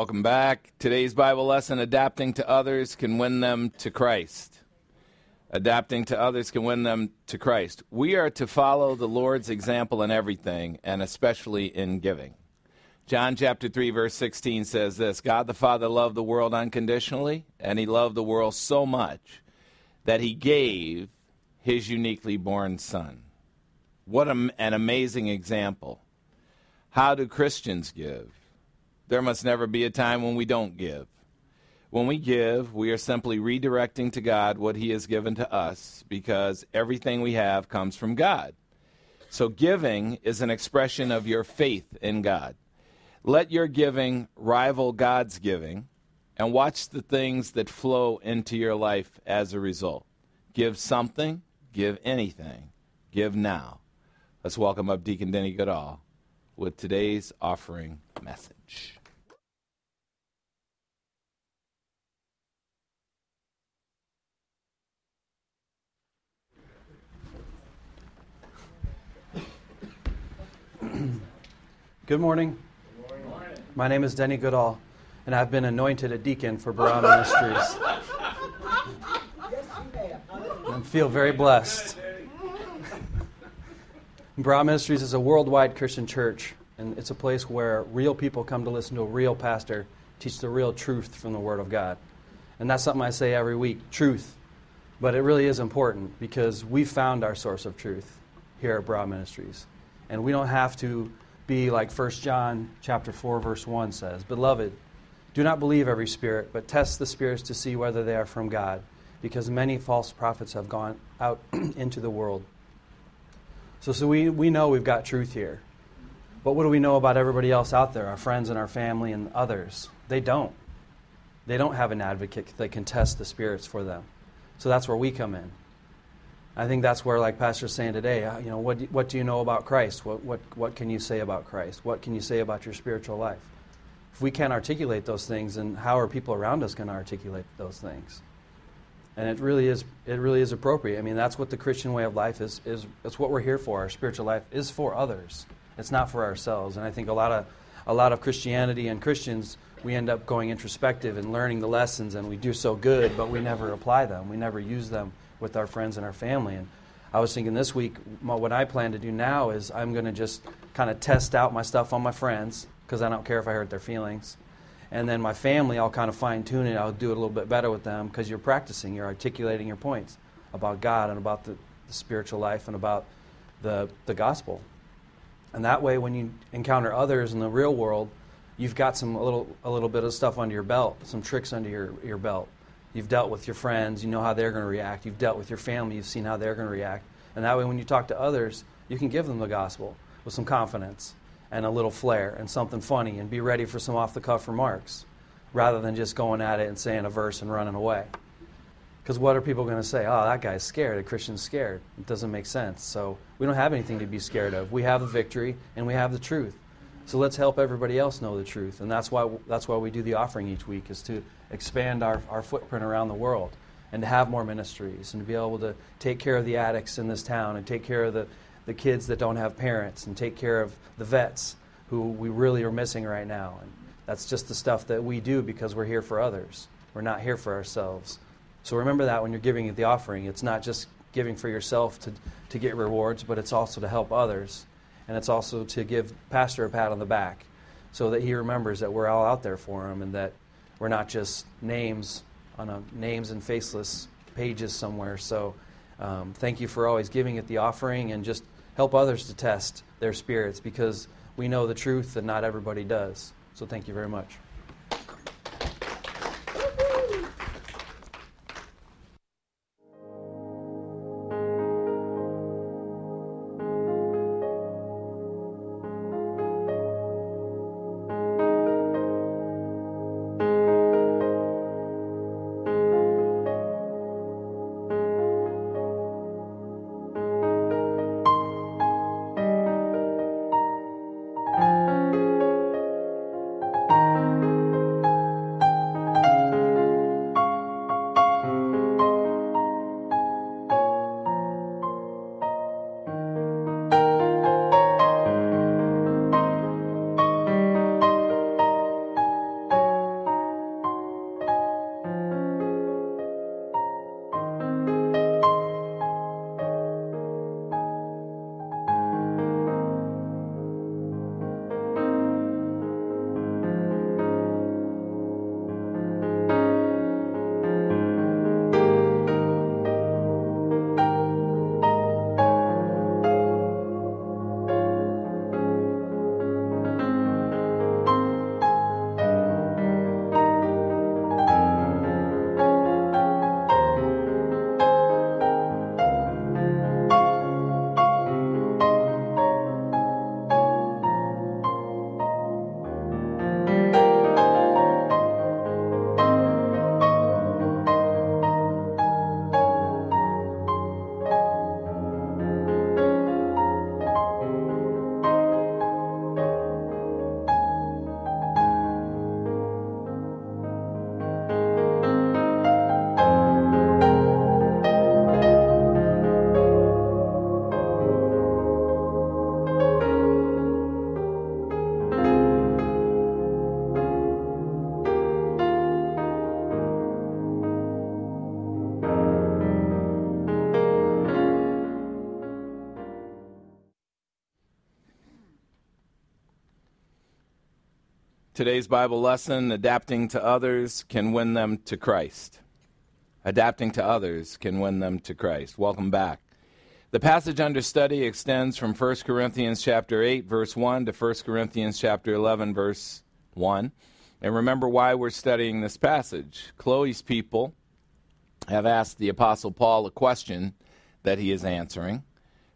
Welcome back. Today's Bible lesson adapting to others can win them to Christ. Adapting to others can win them to Christ. We are to follow the Lord's example in everything, and especially in giving. John chapter 3, verse 16 says this God the Father loved the world unconditionally, and he loved the world so much that he gave his uniquely born Son. What an amazing example. How do Christians give? There must never be a time when we don't give. When we give, we are simply redirecting to God what He has given to us because everything we have comes from God. So, giving is an expression of your faith in God. Let your giving rival God's giving and watch the things that flow into your life as a result. Give something, give anything, give now. Let's welcome up Deacon Denny Goodall with today's offering message. Good morning. My name is Denny Goodall, and I've been anointed a deacon for Barah Ministries. I feel very blessed. Barah Ministries is a worldwide Christian church, and it's a place where real people come to listen to a real pastor teach the real truth from the Word of God. And that's something I say every week truth. But it really is important because we found our source of truth here at Barah Ministries. And we don't have to be like 1 John chapter 4 verse 1 says, "Beloved, do not believe every spirit, but test the spirits to see whether they are from God, because many false prophets have gone out into the world." So so we we know we've got truth here. But what do we know about everybody else out there, our friends and our family and others? They don't. They don't have an advocate that can test the spirits for them. So that's where we come in. I think that's where, like Pastor's saying today, uh, you know, what, do- what do you know about Christ? What, what, what can you say about Christ? What can you say about your spiritual life? If we can't articulate those things, then how are people around us going to articulate those things? And it really is, it really is appropriate. I mean, that's what the Christian way of life is, is. That's what we're here for. Our spiritual life is for others. It's not for ourselves. And I think a lot of, a lot of Christianity and Christians, we end up going introspective and learning the lessons, and we do so good, but we never apply them. We never use them with our friends and our family. And I was thinking this week, my- what I plan to do now is I'm going to just kind of test out my stuff on my friends because I don't care if I hurt their feelings. And then my family, I'll kind of fine tune it. I'll do it a little bit better with them because you're practicing, you're articulating your points about God and about the, the spiritual life and about the, the gospel. And that way, when you encounter others in the real world, you've got some a little a little bit of stuff under your belt, some tricks under your, your belt. You've dealt with your friends, you know how they're going to react. You've dealt with your family, you've seen how they're going to react. And that way, when you talk to others, you can give them the gospel with some confidence and a little flair and something funny and be ready for some off the cuff remarks rather than just going at it and saying a verse and running away. Because what are people going to say? Oh, that guy's scared. A Christian's scared. It doesn't make sense. So we don't have anything to be scared of. We have the victory and we have the truth. So let's help everybody else know the truth. And that's why, that's why we do the offering each week, is to expand our, our footprint around the world and to have more ministries and to be able to take care of the addicts in this town and take care of the, the kids that don't have parents and take care of the vets who we really are missing right now. And that's just the stuff that we do because we're here for others. We're not here for ourselves. So remember that when you're giving the offering. It's not just giving for yourself to, to get rewards, but it's also to help others. And it's also to give Pastor a pat on the back so that he remembers that we're all out there for him and that we're not just names on a names and faceless pages somewhere. So um, thank you for always giving it the offering and just help others to test their spirits because we know the truth and not everybody does. So thank you very much. Today's Bible lesson adapting to others can win them to Christ. Adapting to others can win them to Christ. Welcome back. The passage under study extends from 1 Corinthians chapter 8 verse 1 to 1 Corinthians chapter 11 verse 1. And remember why we're studying this passage. Chloe's people have asked the apostle Paul a question that he is answering.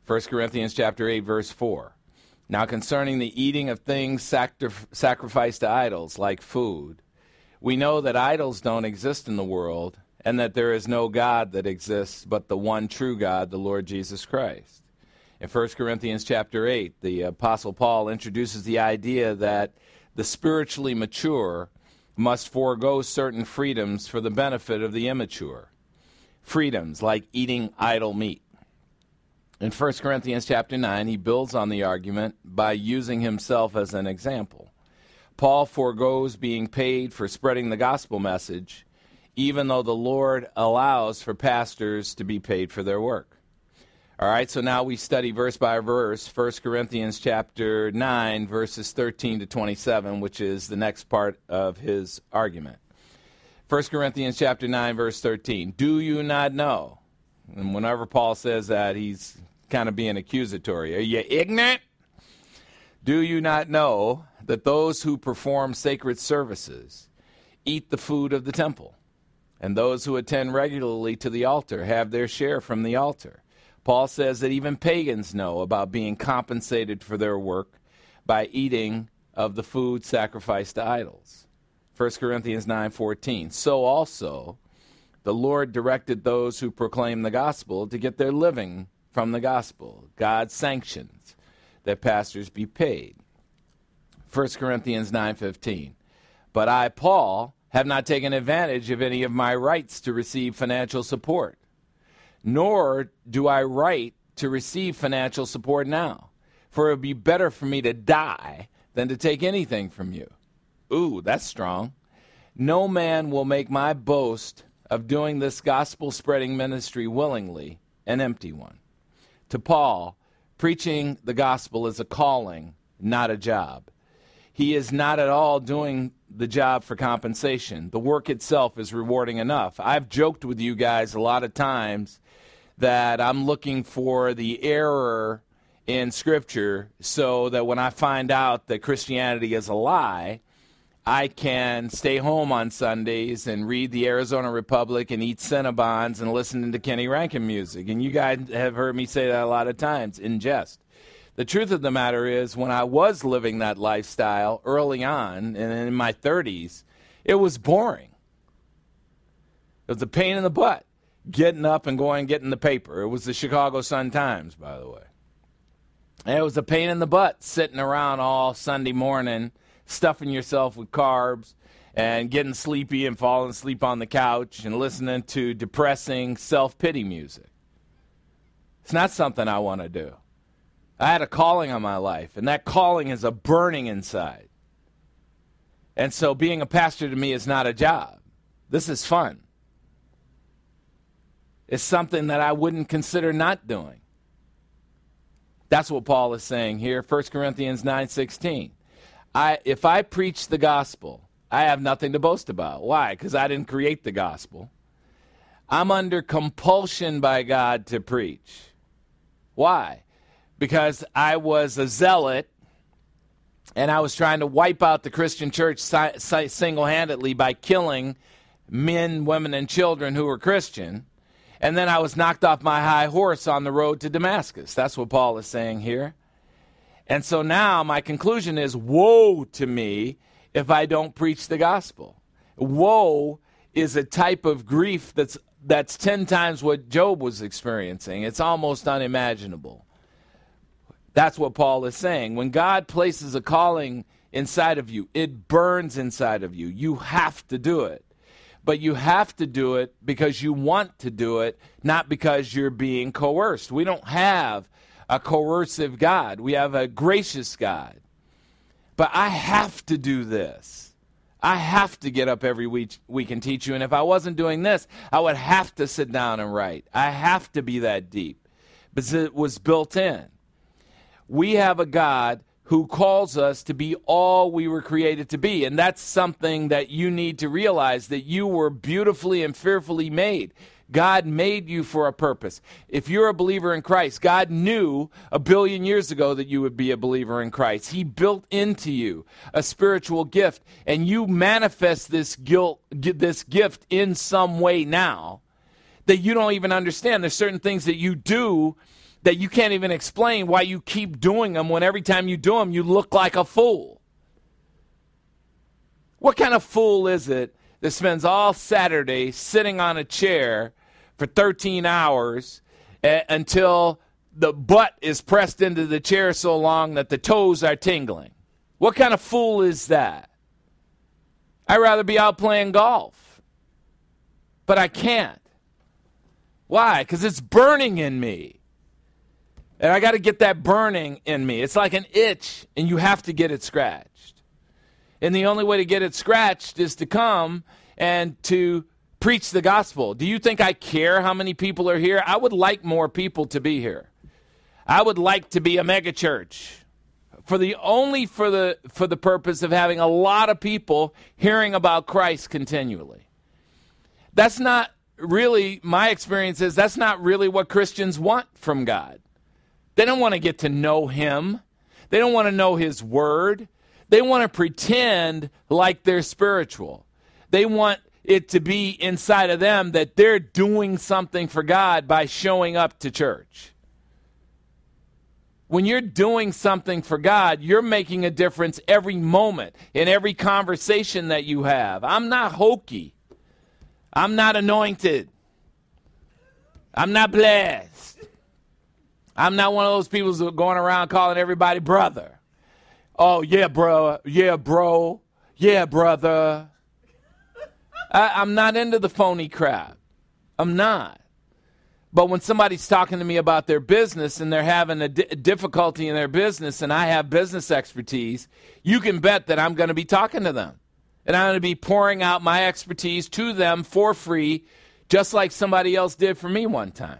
1 Corinthians chapter 8 verse 4. Now concerning the eating of things sacri- sacrificed to idols like food, we know that idols don't exist in the world and that there is no God that exists but the one true God, the Lord Jesus Christ. In 1 Corinthians chapter 8, the apostle Paul introduces the idea that the spiritually mature must forego certain freedoms for the benefit of the immature. Freedoms like eating idol meat. In 1 Corinthians chapter 9, he builds on the argument by using himself as an example. Paul foregoes being paid for spreading the gospel message, even though the Lord allows for pastors to be paid for their work. All right, so now we study verse by verse 1 Corinthians chapter 9 verses 13 to 27, which is the next part of his argument. 1 Corinthians chapter 9 verse 13. Do you not know? And whenever Paul says that, he's kind of being accusatory. Are you ignorant? Do you not know that those who perform sacred services eat the food of the temple, and those who attend regularly to the altar have their share from the altar? Paul says that even pagans know about being compensated for their work by eating of the food sacrificed to idols. 1 Corinthians 9:14. So also the Lord directed those who proclaim the gospel to get their living from the gospel. God sanctions that pastors be paid. 1 Corinthians 9:15. But I Paul have not taken advantage of any of my rights to receive financial support nor do I write to receive financial support now. For it would be better for me to die than to take anything from you. Ooh, that's strong. No man will make my boast of doing this gospel spreading ministry willingly an empty one. To Paul, preaching the gospel is a calling, not a job. He is not at all doing the job for compensation. The work itself is rewarding enough. I've joked with you guys a lot of times that I'm looking for the error in Scripture so that when I find out that Christianity is a lie, I can stay home on Sundays and read the Arizona Republic and eat Cinnabons and listen to Kenny Rankin music. And you guys have heard me say that a lot of times in jest. The truth of the matter is, when I was living that lifestyle early on and in my 30s, it was boring. It was a pain in the butt getting up and going and getting the paper. It was the Chicago Sun Times, by the way. And it was a pain in the butt sitting around all Sunday morning, stuffing yourself with carbs and getting sleepy and falling asleep on the couch and listening to depressing self pity music. It's not something I want to do. I had a calling on my life, and that calling is a burning inside. And so being a pastor to me is not a job. This is fun. It's something that I wouldn't consider not doing. That's what Paul is saying here, 1 Corinthians 9:16. I if I preach the gospel, I have nothing to boast about. Why? Because I didn't create the gospel. I'm under compulsion by God to preach. Why? Because I was a zealot and I was trying to wipe out the Christian church si- si- single handedly by killing men, women, and children who were Christian. And then I was knocked off my high horse on the road to Damascus. That's what Paul is saying here. And so now my conclusion is woe to me if I don't preach the gospel. Woe is a type of grief that's that's 10 times what Job was experiencing. It's almost unimaginable. That's what Paul is saying. When God places a calling inside of you, it burns inside of you. You have to do it. But you have to do it because you want to do it, not because you're being coerced. We don't have a coercive God, we have a gracious God. But I have to do this. I have to get up every week, week and teach you. And if I wasn't doing this, I would have to sit down and write. I have to be that deep because it was built in. We have a God who calls us to be all we were created to be. And that's something that you need to realize that you were beautifully and fearfully made. God made you for a purpose. If you're a believer in Christ, God knew a billion years ago that you would be a believer in Christ. He built into you a spiritual gift, and you manifest this guilt, this gift in some way now that you don't even understand. There's certain things that you do that you can't even explain why you keep doing them when every time you do them you look like a fool. What kind of fool is it that spends all Saturday sitting on a chair for 13 hours until the butt is pressed into the chair so long that the toes are tingling? What kind of fool is that? I'd rather be out playing golf, but I can't. Why? Because it's burning in me. And I got to get that burning in me. It's like an itch, and you have to get it scratched. And the only way to get it scratched is to come and to preach the gospel. Do you think I care how many people are here? I would like more people to be here. I would like to be a megachurch for the only for the for the purpose of having a lot of people hearing about Christ continually. That's not really my experience is that's not really what Christians want from God. They don't want to get to know him. They don't want to know his word. They want to pretend like they're spiritual. They want it to be inside of them that they're doing something for God by showing up to church. When you're doing something for God, you're making a difference every moment in every conversation that you have. I'm not hokey. I'm not anointed. I'm not blessed. I'm not one of those people who are going around calling everybody brother. Oh, yeah, bro. Yeah, bro. Yeah, brother. I, am not into the phony crap. I'm not. But when somebody's talking to me about their business and they're having a di- difficulty in their business and I have business expertise, you can bet that I'm going to be talking to them. And I'm going to be pouring out my expertise to them for free, just like somebody else did for me one time.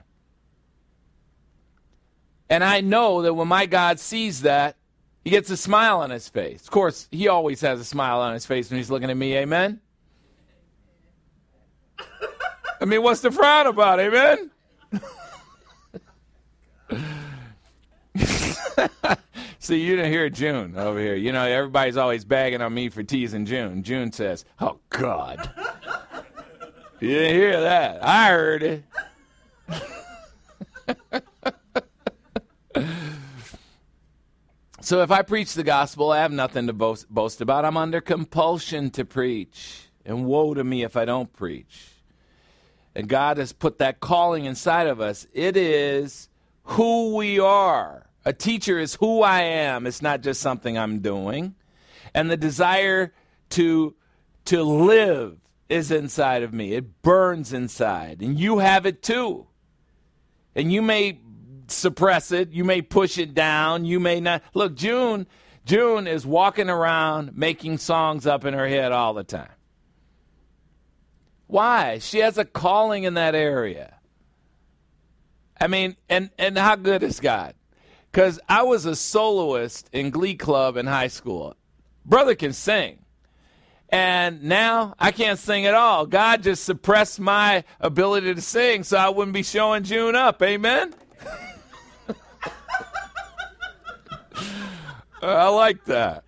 And I know that when my God sees that, he gets a smile on his face. Of course, he always has a smile on his face when he's looking at me, amen? I mean, what's the frown about, amen? See, you didn't hear June over here. You know, everybody's always bagging on me for teasing June. June says, Oh, God. you didn't hear that. I heard it. so if I preach the gospel, I have nothing to boast, boast about. I'm under compulsion to preach. And woe to me if I don't preach. And God has put that calling inside of us. It is who we are. A teacher is who I am. It's not just something I'm doing. And the desire to to live is inside of me. It burns inside. And you have it too. And you may suppress it, you may push it down, you may not. Look, June June is walking around making songs up in her head all the time. Why? She has a calling in that area. I mean, and and how good is God? Because I was a soloist in Glee Club in high school. Brother can sing. And now I can't sing at all. God just suppressed my ability to sing so I wouldn't be showing June up. Amen? I like that.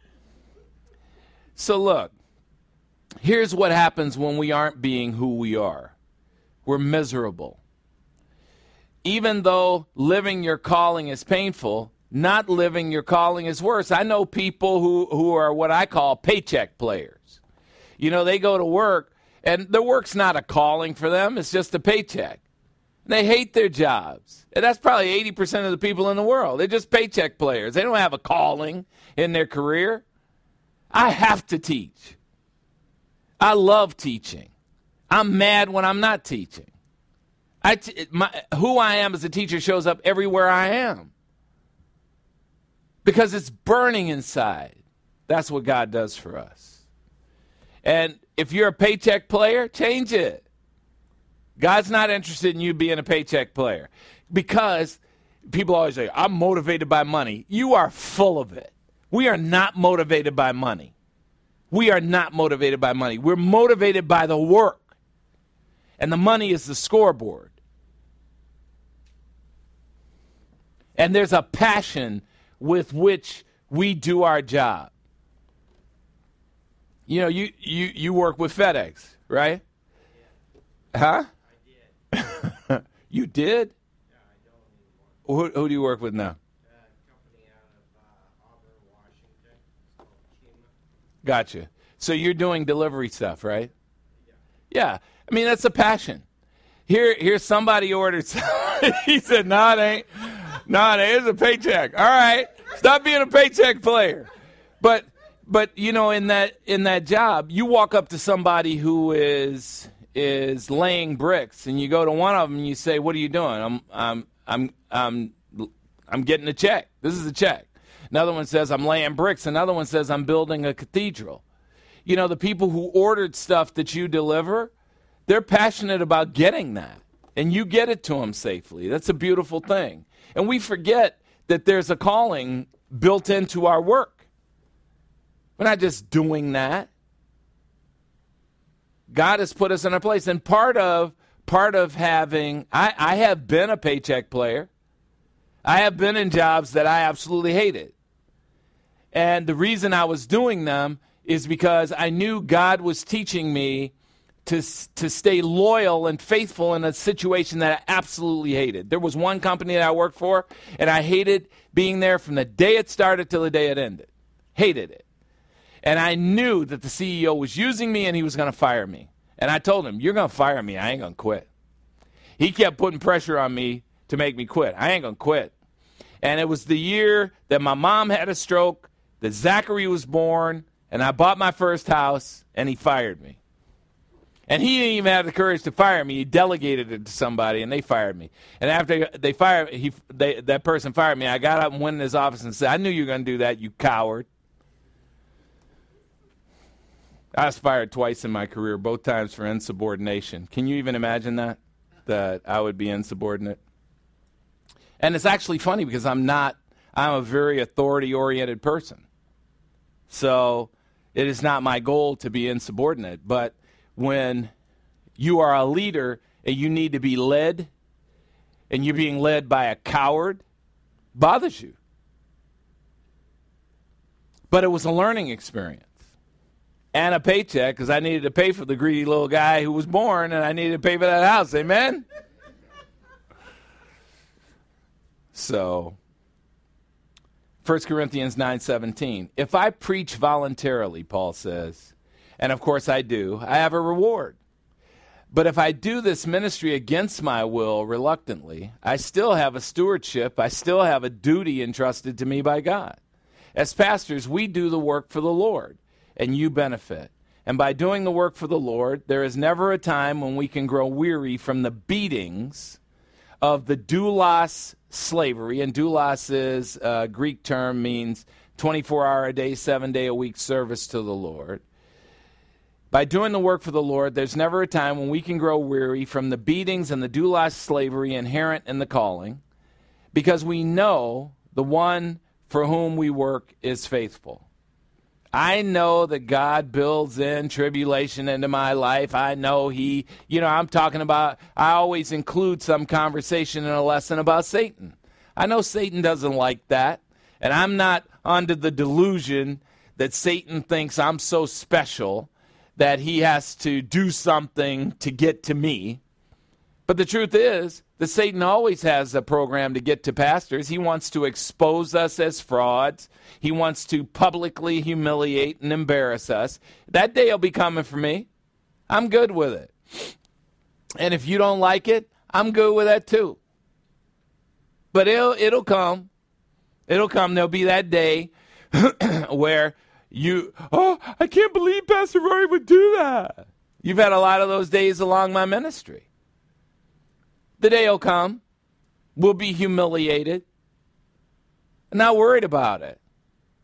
So, look, here's what happens when we aren't being who we are we're miserable. Even though living your calling is painful, not living your calling is worse. I know people who, who are what I call paycheck players. You know, they go to work, and the work's not a calling for them, it's just a paycheck. They hate their jobs. And that's probably 80% of the people in the world. They're just paycheck players. They don't have a calling in their career. I have to teach. I love teaching. I'm mad when I'm not teaching. I t- my, who I am as a teacher shows up everywhere I am because it's burning inside. That's what God does for us. And if you're a paycheck player, change it. God's not interested in you being a paycheck player because people always say, I'm motivated by money. You are full of it. We are not motivated by money. We are not motivated by money. We're motivated by the work. And the money is the scoreboard. And there's a passion with which we do our job. You know, you, you, you work with FedEx, right? Huh? you did? Who, who do you work with now? Gotcha. So you're doing delivery stuff, right? Yeah. yeah. I mean, that's a passion. Here, here's somebody ordered. he said, "No, it ain't. No, it ain't. It's a paycheck. All right, stop being a paycheck player." But, but you know, in that in that job, you walk up to somebody who is is laying bricks, and you go to one of them and you say, "What are you doing?" I'm I'm I'm I'm I'm getting a check. This is a check. Another one says, I'm laying bricks. Another one says, I'm building a cathedral. You know, the people who ordered stuff that you deliver, they're passionate about getting that. And you get it to them safely. That's a beautiful thing. And we forget that there's a calling built into our work. We're not just doing that. God has put us in a place. And part of part of having I, I have been a paycheck player. I have been in jobs that I absolutely hated. And the reason I was doing them is because I knew God was teaching me to, to stay loyal and faithful in a situation that I absolutely hated. There was one company that I worked for, and I hated being there from the day it started till the day it ended. Hated it. And I knew that the CEO was using me and he was going to fire me. And I told him, You're going to fire me. I ain't going to quit. He kept putting pressure on me to make me quit. I ain't going to quit. And it was the year that my mom had a stroke, that Zachary was born, and I bought my first house, and he fired me. And he didn't even have the courage to fire me. He delegated it to somebody, and they fired me. And after they fired, he they, that person fired me. I got up and went in his office and said, "I knew you were going to do that, you coward." I was fired twice in my career, both times for insubordination. Can you even imagine that? That I would be insubordinate. And it's actually funny because I'm not, I'm a very authority oriented person. So it is not my goal to be insubordinate. But when you are a leader and you need to be led, and you're being led by a coward, bothers you. But it was a learning experience and a paycheck because I needed to pay for the greedy little guy who was born and I needed to pay for that house. Amen? So, 1 Corinthians 9:17. If I preach voluntarily, Paul says, and of course I do, I have a reward. But if I do this ministry against my will, reluctantly, I still have a stewardship, I still have a duty entrusted to me by God. As pastors, we do the work for the Lord, and you benefit. And by doing the work for the Lord, there is never a time when we can grow weary from the beatings of the doulos slavery. And doulos is a Greek term, means 24 hour a day, seven day a week service to the Lord. By doing the work for the Lord, there's never a time when we can grow weary from the beatings and the doulos slavery inherent in the calling, because we know the one for whom we work is faithful. I know that God builds in tribulation into my life. I know He, you know, I'm talking about, I always include some conversation in a lesson about Satan. I know Satan doesn't like that. And I'm not under the delusion that Satan thinks I'm so special that he has to do something to get to me. But the truth is that Satan always has a program to get to pastors. He wants to expose us as frauds. He wants to publicly humiliate and embarrass us. That day will be coming for me. I'm good with it. And if you don't like it, I'm good with that too. But it'll it'll come. It'll come. There'll be that day where you oh, I can't believe Pastor Rory would do that. You've had a lot of those days along my ministry. The day will come. We'll be humiliated. I'm not worried about it.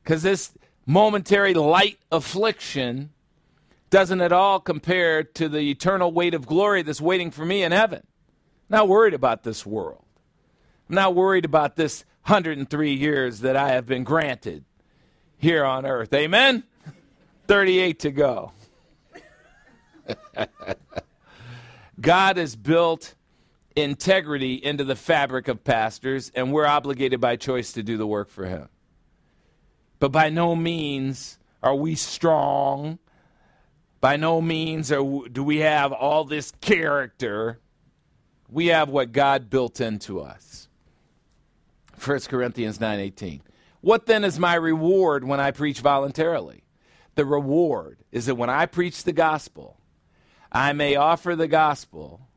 Because this momentary light affliction doesn't at all compare to the eternal weight of glory that's waiting for me in heaven. I'm not worried about this world. I'm not worried about this 103 years that I have been granted here on earth. Amen? 38 to go. God has built integrity into the fabric of pastors, and we're obligated by choice to do the work for Him. But by no means are we strong. By no means are, do we have all this character. We have what God built into us. 1 Corinthians 9:18. What then is my reward when I preach voluntarily? The reward is that when I preach the gospel, I may offer the gospel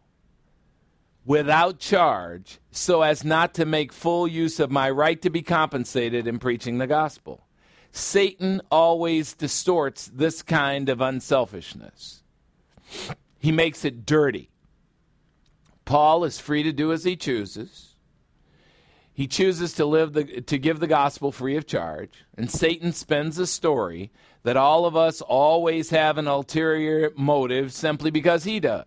without charge so as not to make full use of my right to be compensated in preaching the gospel. Satan always distorts this kind of unselfishness. He makes it dirty. Paul is free to do as he chooses. He chooses to live the, to give the gospel free of charge, and Satan spins a story that all of us always have an ulterior motive simply because he does.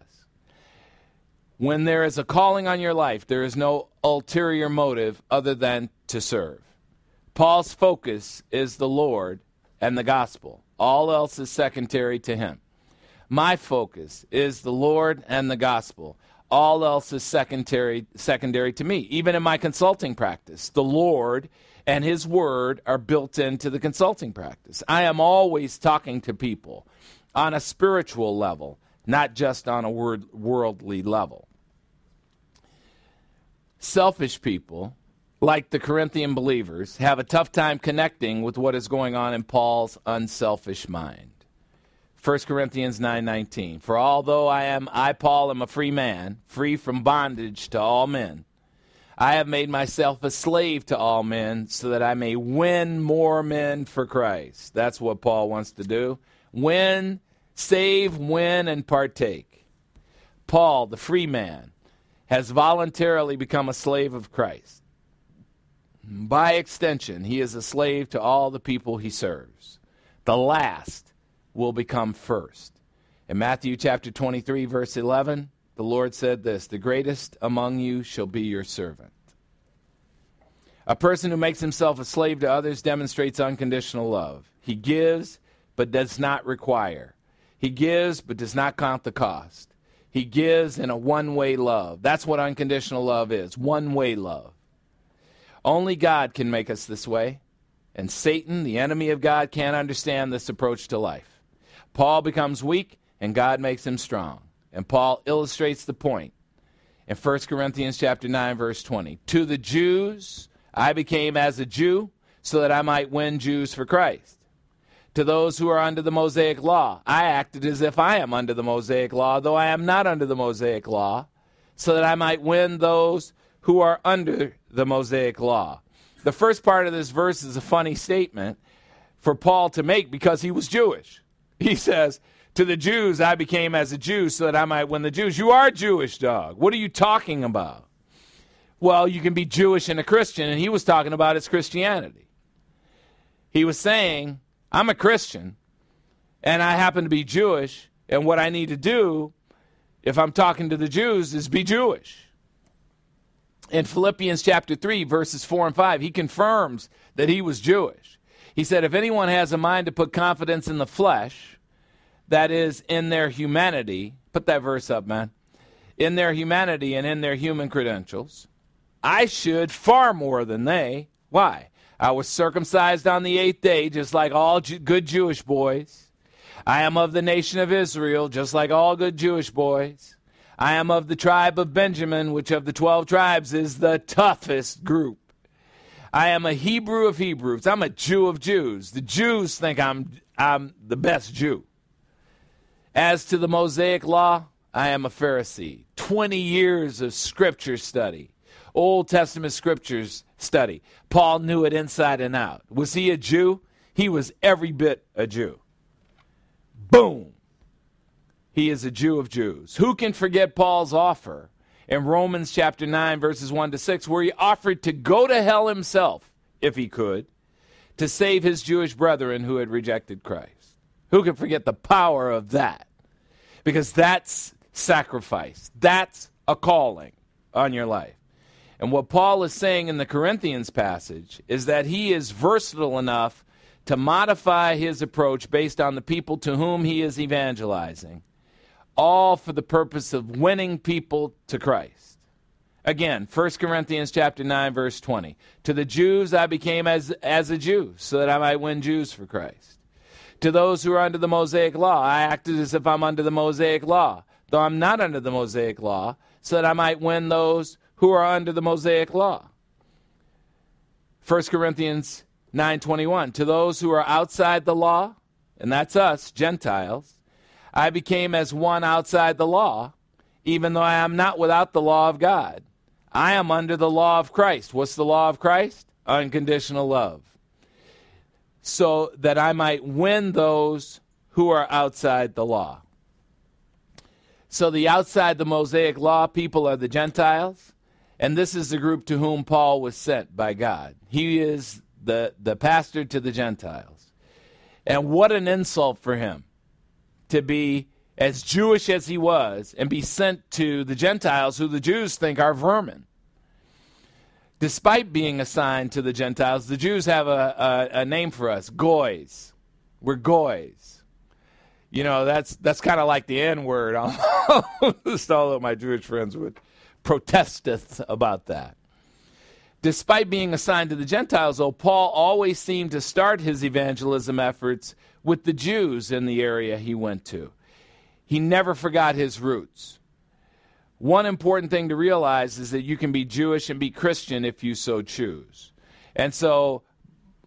When there is a calling on your life, there is no ulterior motive other than to serve. Paul's focus is the Lord and the gospel. All else is secondary to him. My focus is the Lord and the gospel. All else is secondary, secondary to me. Even in my consulting practice, the Lord and His Word are built into the consulting practice. I am always talking to people on a spiritual level, not just on a word, worldly level. Selfish people, like the Corinthian believers, have a tough time connecting with what is going on in Paul's unselfish mind. 1 Corinthians 9:19 For although I am I Paul am a free man free from bondage to all men I have made myself a slave to all men so that I may win more men for Christ. That's what Paul wants to do. Win, save, win and partake. Paul, the free man, has voluntarily become a slave of Christ. By extension, he is a slave to all the people he serves. The last will become first. In Matthew chapter 23, verse 11, the Lord said this The greatest among you shall be your servant. A person who makes himself a slave to others demonstrates unconditional love. He gives, but does not require. He gives, but does not count the cost. He gives in a one way love. That's what unconditional love is one way love. Only God can make us this way, and Satan, the enemy of God, can't understand this approach to life. Paul becomes weak, and God makes him strong. And Paul illustrates the point in 1 Corinthians chapter 9 verse 20. To the Jews I became as a Jew so that I might win Jews for Christ. To those who are under the Mosaic law, I acted as if I am under the Mosaic law, though I am not under the Mosaic law, so that I might win those who are under the Mosaic law. The first part of this verse is a funny statement for Paul to make because he was Jewish. He says, To the Jews I became as a Jew so that I might win the Jews. You are Jewish, dog. What are you talking about? Well, you can be Jewish and a Christian, and he was talking about his Christianity. He was saying, I'm a Christian, and I happen to be Jewish, and what I need to do if I'm talking to the Jews is be Jewish. In Philippians chapter 3, verses 4 and 5, he confirms that he was Jewish. He said, If anyone has a mind to put confidence in the flesh, that is, in their humanity, put that verse up, man, in their humanity and in their human credentials, I should far more than they. Why? I was circumcised on the eighth day, just like all good Jewish boys. I am of the nation of Israel, just like all good Jewish boys. I am of the tribe of Benjamin, which of the twelve tribes is the toughest group. I am a Hebrew of Hebrews. I'm a Jew of Jews. The Jews think I'm, I'm the best Jew. As to the Mosaic law, I am a Pharisee. 20 years of scripture study, Old Testament scriptures study. Paul knew it inside and out. Was he a Jew? He was every bit a Jew. Boom. He is a Jew of Jews. Who can forget Paul's offer in Romans chapter 9, verses 1 to 6, where he offered to go to hell himself, if he could, to save his Jewish brethren who had rejected Christ? Who can forget the power of that? Because that's sacrifice, that's a calling on your life. And what Paul is saying in the Corinthians passage is that he is versatile enough to modify his approach based on the people to whom he is evangelizing, all for the purpose of winning people to Christ. Again, 1 Corinthians chapter 9 verse 20. To the Jews I became as as a Jew so that I might win Jews for Christ. To those who are under the Mosaic law, I acted as if I'm under the Mosaic law, though I'm not under the Mosaic law, so that I might win those who are under the Mosaic law. 1 Corinthians 9:21 To those who are outside the law, and that's us, Gentiles, I became as one outside the law, even though I am not without the law of God. I am under the law of Christ. What's the law of Christ? Unconditional love. So that I might win those who are outside the law. So the outside the Mosaic law people are the Gentiles, and this is the group to whom Paul was sent by God. He is the, the pastor to the Gentiles. And what an insult for him to be as Jewish as he was and be sent to the Gentiles who the Jews think are vermin. Despite being assigned to the Gentiles, the Jews have a, a, a name for us goys. We're goys. You know, that's, that's kind of like the N word almost. Although my Jewish friends would protesteth about that. Despite being assigned to the Gentiles, though, Paul always seemed to start his evangelism efforts with the Jews in the area he went to. He never forgot his roots. One important thing to realize is that you can be Jewish and be Christian if you so choose. And so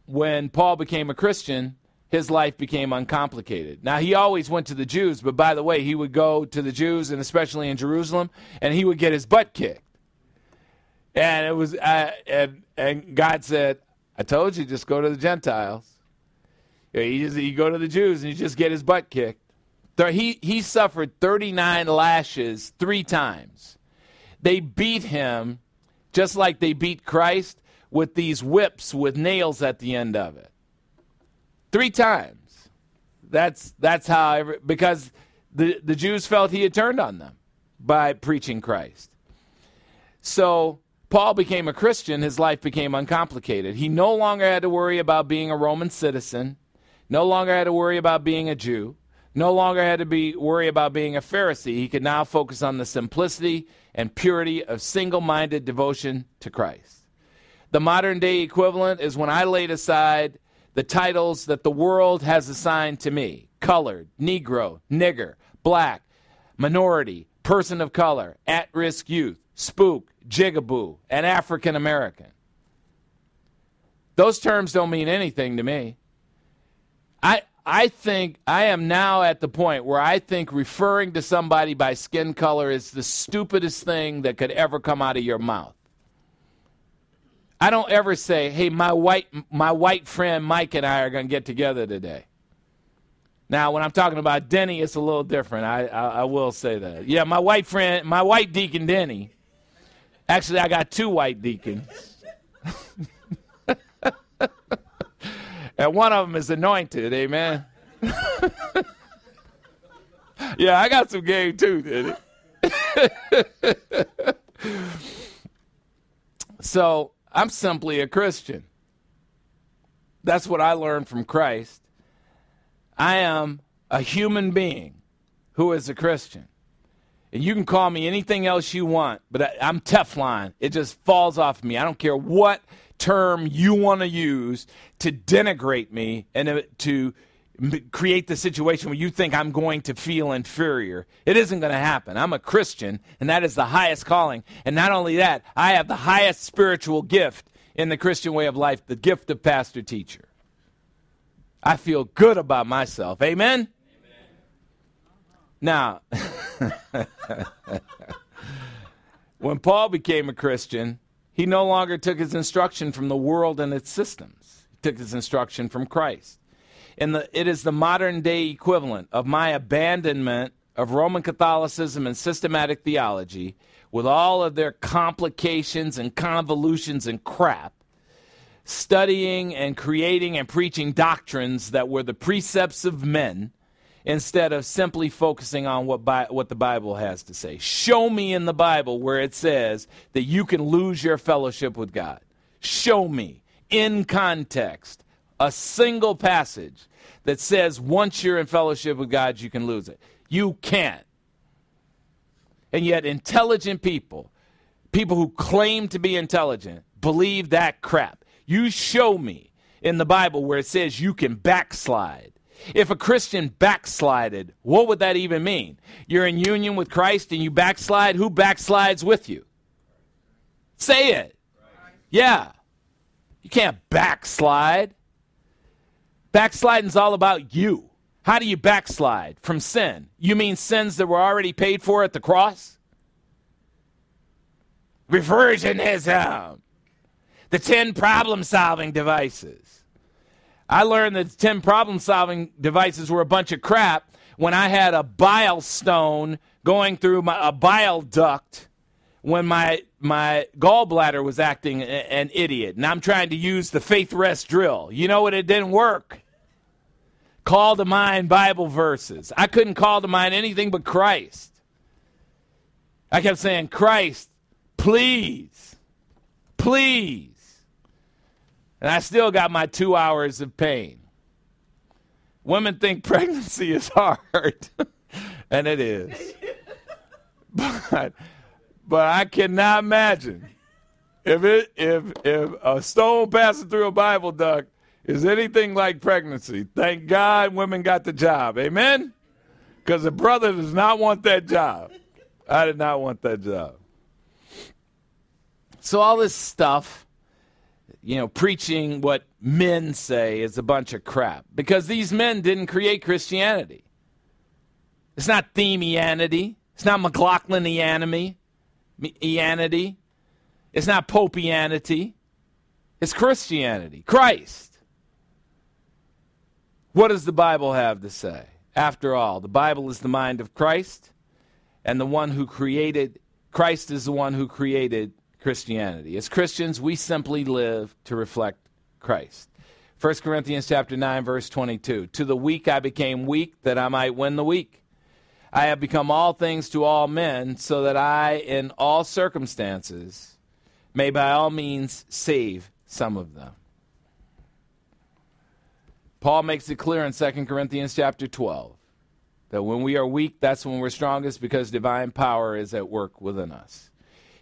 when Paul became a Christian, his life became uncomplicated. Now, he always went to the Jews, but by the way, he would go to the Jews, and especially in Jerusalem, and he would get his butt kicked. And it was, uh, and, and God said, I told you, just go to the Gentiles. You, just, you go to the Jews and you just get his butt kicked. He, he suffered 39 lashes three times. They beat him just like they beat Christ with these whips with nails at the end of it. Three times. That's, that's how, every, because the, the Jews felt he had turned on them by preaching Christ. So Paul became a Christian, his life became uncomplicated. He no longer had to worry about being a Roman citizen, no longer had to worry about being a Jew, no longer had to be worry about being a Pharisee. He could now focus on the simplicity and purity of single-minded devotion to Christ. The modern day equivalent is when I laid aside the titles that the world has assigned to me colored, Negro, nigger, black, minority, person of color, at risk youth, spook, jigaboo, and African American. Those terms don't mean anything to me. I, I think I am now at the point where I think referring to somebody by skin color is the stupidest thing that could ever come out of your mouth. I don't ever say, "Hey, my white my white friend Mike and I are going to get together today." Now, when I'm talking about Denny, it's a little different. I, I I will say that. Yeah, my white friend, my white deacon Denny. Actually, I got two white deacons. and one of them is anointed, amen. yeah, I got some game too, it? so I'm simply a Christian. That's what I learned from Christ. I am a human being who is a Christian. And you can call me anything else you want, but I, I'm Teflon. It just falls off me. I don't care what term you want to use to denigrate me and to- create the situation where you think I'm going to feel inferior. It isn't going to happen. I'm a Christian, and that is the highest calling. And not only that, I have the highest spiritual gift in the Christian way of life the gift of pastor teacher. I feel good about myself. Amen? Now, when Paul became a Christian, he no longer took his instruction from the world and its systems. He took his instruction from Christ. The, it is the modern day equivalent of my abandonment of Roman Catholicism and systematic theology with all of their complications and convolutions and crap studying and creating and preaching doctrines that were the precepts of men instead of simply focusing on what, Bi- what the Bible has to say. Show me in the Bible where it says that you can lose your fellowship with God. Show me in context a single passage that says once you're in fellowship with God, you can lose it. You can't. And yet, intelligent people, people who claim to be intelligent, believe that crap. You show me in the Bible where it says you can backslide. If a Christian backslided, what would that even mean? You're in union with Christ and you backslide. Who backslides with you? Say it. Yeah. You can't backslide. Backsliding's all about you. How do you backslide from sin? You mean sins that were already paid for at the cross? Reversionism. The 10 problem solving devices. I learned that the 10 problem solving devices were a bunch of crap when I had a bile stone going through my, a bile duct when my my gallbladder was acting an idiot and I'm trying to use the faith rest drill. You know what it didn't work? Call to mind Bible verses. I couldn't call to mind anything but Christ. I kept saying, Christ, please, please. And I still got my two hours of pain. Women think pregnancy is hard, and it is. But, but I cannot imagine if it if if a stone passing through a bile duct is anything like pregnancy. Thank God women got the job. Amen. Because the brother does not want that job. I did not want that job. So all this stuff, you know, preaching what men say is a bunch of crap because these men didn't create Christianity. It's not themianity. It's not McLaughlinianity. Ianity. It's not Popianity. It's Christianity. Christ. What does the Bible have to say? After all, the Bible is the mind of Christ, and the one who created Christ is the one who created Christianity. As Christians, we simply live to reflect Christ. 1 Corinthians chapter 9 verse 22. To the weak I became weak that I might win the weak. I have become all things to all men so that I in all circumstances may by all means save some of them. Paul makes it clear in 2 Corinthians chapter 12 that when we are weak, that's when we're strongest because divine power is at work within us.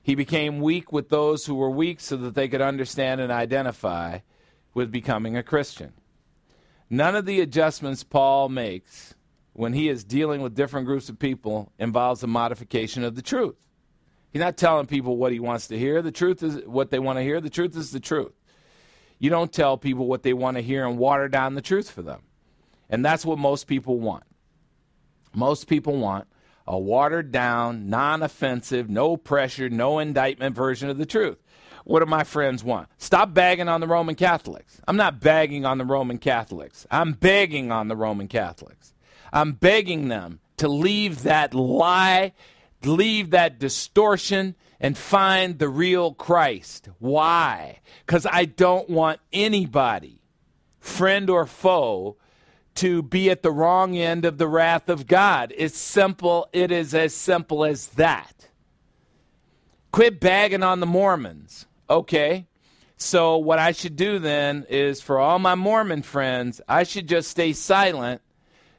He became weak with those who were weak so that they could understand and identify with becoming a Christian. None of the adjustments Paul makes when he is dealing with different groups of people involves a modification of the truth. He's not telling people what he wants to hear. The truth is what they want to hear. The truth is the truth. You don't tell people what they want to hear and water down the truth for them. And that's what most people want. Most people want a watered down, non offensive, no pressure, no indictment version of the truth. What do my friends want? Stop bagging on the Roman Catholics. I'm not bagging on the Roman Catholics. I'm begging on the Roman Catholics. I'm begging them to leave that lie, leave that distortion, and find the real Christ. Why? Because I don't want anybody, friend or foe, to be at the wrong end of the wrath of God. It's simple. It is as simple as that. Quit bagging on the Mormons. Okay. So, what I should do then is for all my Mormon friends, I should just stay silent,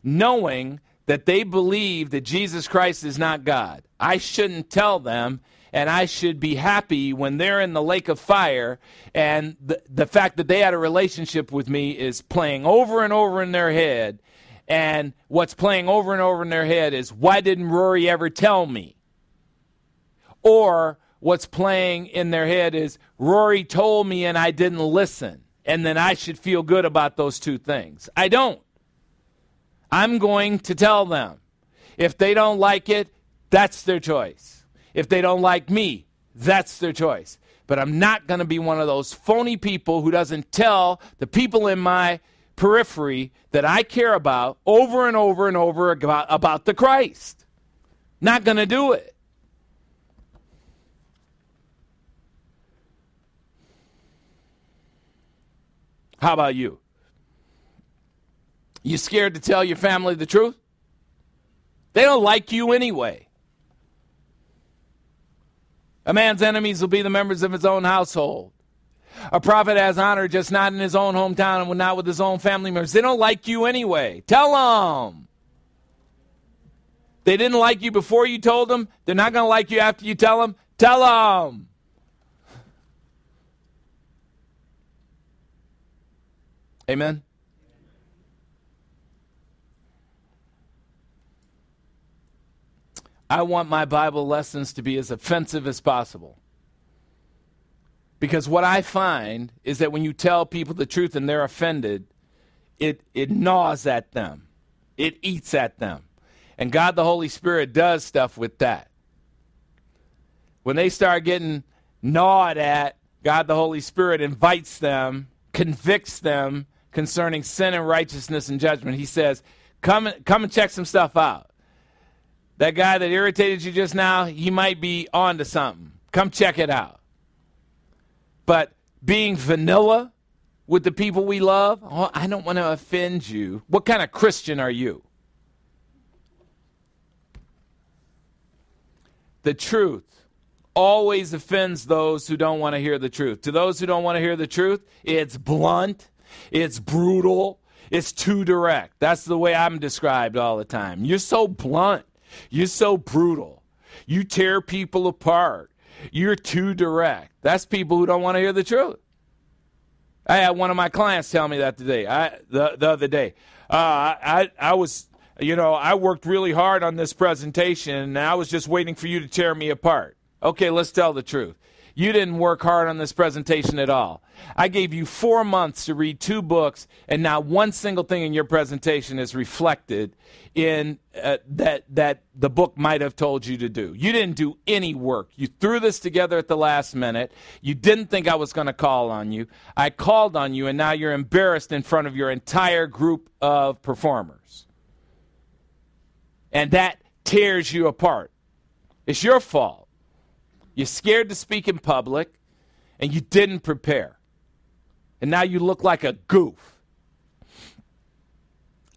knowing that they believe that Jesus Christ is not God. I shouldn't tell them, and I should be happy when they're in the lake of fire, and the, the fact that they had a relationship with me is playing over and over in their head. And what's playing over and over in their head is, why didn't Rory ever tell me? Or what's playing in their head is, Rory told me and I didn't listen. And then I should feel good about those two things. I don't. I'm going to tell them. If they don't like it, that's their choice. If they don't like me, that's their choice. But I'm not going to be one of those phony people who doesn't tell the people in my periphery that I care about over and over and over about, about the Christ. Not going to do it. How about you? You scared to tell your family the truth? They don't like you anyway. A man's enemies will be the members of his own household. A prophet has honor just not in his own hometown and not with his own family members. They don't like you anyway. Tell them. They didn't like you before you told them. They're not going to like you after you tell them. Tell them. Amen. I want my Bible lessons to be as offensive as possible. Because what I find is that when you tell people the truth and they're offended, it, it gnaws at them, it eats at them. And God the Holy Spirit does stuff with that. When they start getting gnawed at, God the Holy Spirit invites them, convicts them concerning sin and righteousness and judgment. He says, Come, come and check some stuff out. That guy that irritated you just now, he might be on to something. Come check it out. But being vanilla with the people we love, oh, I don't want to offend you. What kind of Christian are you? The truth always offends those who don't want to hear the truth. To those who don't want to hear the truth, it's blunt, it's brutal, it's too direct. That's the way I'm described all the time. You're so blunt, you're so brutal, you tear people apart, you're too direct. That's people who don't want to hear the truth. I had one of my clients tell me that today. I the the other day. Uh, I I was you know I worked really hard on this presentation, and I was just waiting for you to tear me apart. Okay, let's tell the truth. You didn't work hard on this presentation at all. I gave you four months to read two books, and not one single thing in your presentation is reflected in uh, that that the book might have told you to do. You didn't do any work. You threw this together at the last minute. You didn't think I was going to call on you. I called on you, and now you're embarrassed in front of your entire group of performers, and that tears you apart. It's your fault. You're scared to speak in public, and you didn't prepare. And now you look like a goof.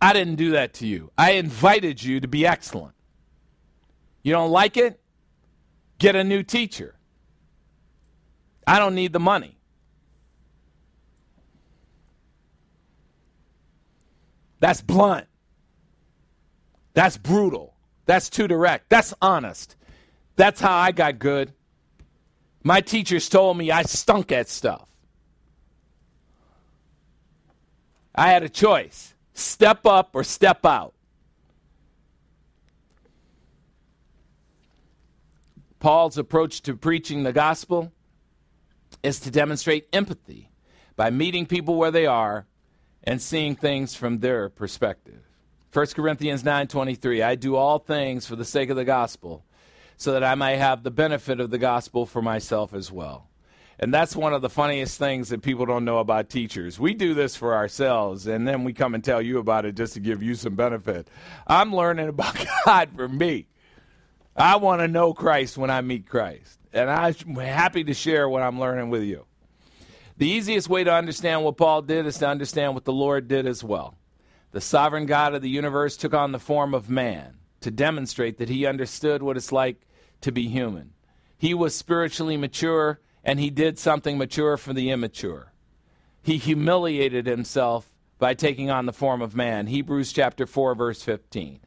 I didn't do that to you. I invited you to be excellent. You don't like it? Get a new teacher. I don't need the money. That's blunt. That's brutal. That's too direct. That's honest. That's how I got good. My teachers told me I stunk at stuff. I had a choice step up or step out. Paul's approach to preaching the gospel is to demonstrate empathy by meeting people where they are and seeing things from their perspective. 1 Corinthians 9:23 I do all things for the sake of the gospel so that I may have the benefit of the gospel for myself as well. And that's one of the funniest things that people don't know about teachers. We do this for ourselves, and then we come and tell you about it just to give you some benefit. I'm learning about God for me. I want to know Christ when I meet Christ, and I'm happy to share what I'm learning with you. The easiest way to understand what Paul did is to understand what the Lord did as well. The sovereign God of the universe took on the form of man to demonstrate that he understood what it's like to be human. He was spiritually mature and he did something mature for the immature. He humiliated himself by taking on the form of man. Hebrews chapter 4 verse 15.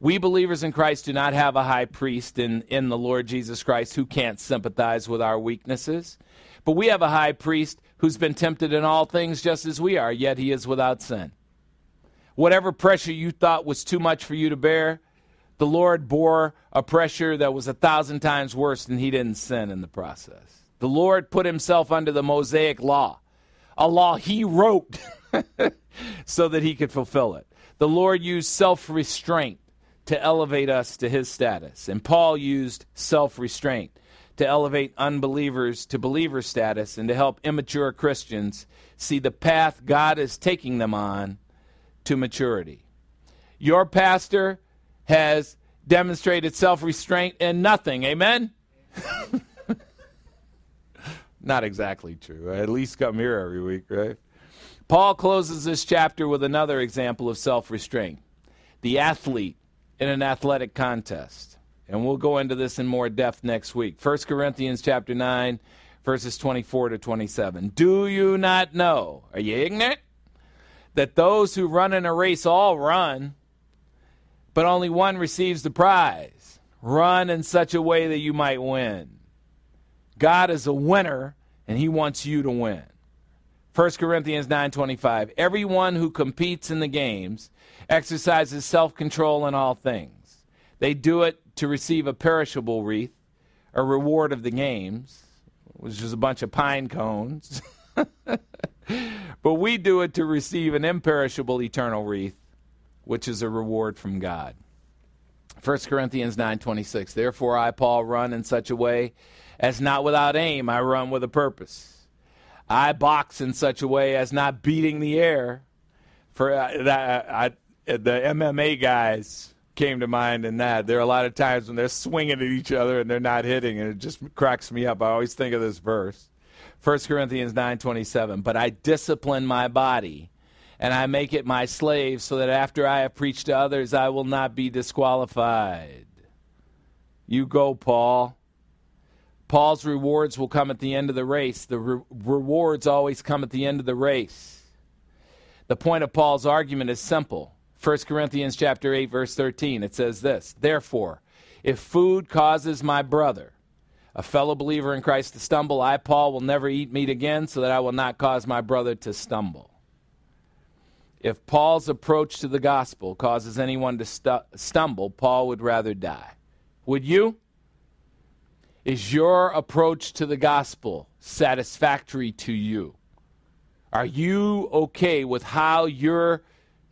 We believers in Christ do not have a high priest in, in the Lord Jesus Christ who can't sympathize with our weaknesses, but we have a high priest who's been tempted in all things just as we are, yet he is without sin. Whatever pressure you thought was too much for you to bear, the Lord bore a pressure that was a thousand times worse, and he didn't sin in the process. The Lord put himself under the Mosaic law, a law he wrote so that he could fulfill it. The Lord used self restraint to elevate us to his status, and Paul used self restraint to elevate unbelievers to believer status and to help immature Christians see the path God is taking them on to maturity. Your pastor has demonstrated self restraint in nothing. Amen? Not exactly true. I at least come here every week, right? Paul closes this chapter with another example of self restraint the athlete in an athletic contest. And we'll go into this in more depth next week. 1 Corinthians chapter 9, verses 24 to 27. Do you not know? Are you ignorant? That those who run in a race all run, but only one receives the prize. Run in such a way that you might win. God is a winner, and he wants you to win. 1 Corinthians 9:25 Everyone who competes in the games exercises self-control in all things. They do it to receive a perishable wreath, a reward of the games, which is a bunch of pine cones. but we do it to receive an imperishable eternal wreath, which is a reward from God. 1 Corinthians 9:26 Therefore I Paul run in such a way as not without aim I run with a purpose. I box in such a way as not beating the air. For uh, that, I, the MMA guys came to mind in that. There are a lot of times when they're swinging at each other and they're not hitting, and it just cracks me up. I always think of this verse, 1 Corinthians 9:27. But I discipline my body, and I make it my slave, so that after I have preached to others, I will not be disqualified. You go, Paul. Paul's rewards will come at the end of the race. The re- rewards always come at the end of the race. The point of Paul's argument is simple. 1 Corinthians chapter 8 verse 13 it says this, "Therefore, if food causes my brother, a fellow believer in Christ to stumble, I Paul will never eat meat again so that I will not cause my brother to stumble." If Paul's approach to the gospel causes anyone to stu- stumble, Paul would rather die. Would you? Is your approach to the gospel satisfactory to you? Are you okay with how you're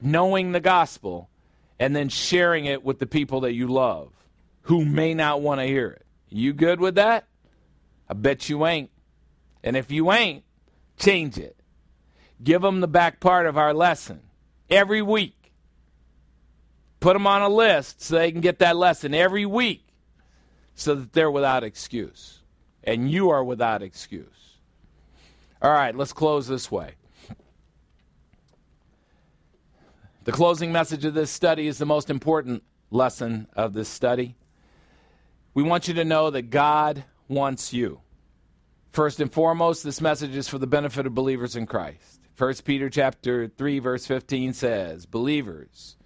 knowing the gospel and then sharing it with the people that you love who may not want to hear it? You good with that? I bet you ain't. And if you ain't, change it. Give them the back part of our lesson every week. Put them on a list so they can get that lesson every week so that they're without excuse. And you are without excuse. All right, let's close this way. The closing message of this study is the most important lesson of this study. We want you to know that God wants you. First and foremost, this message is for the benefit of believers in Christ. 1 Peter chapter 3 verse 15 says, "Believers,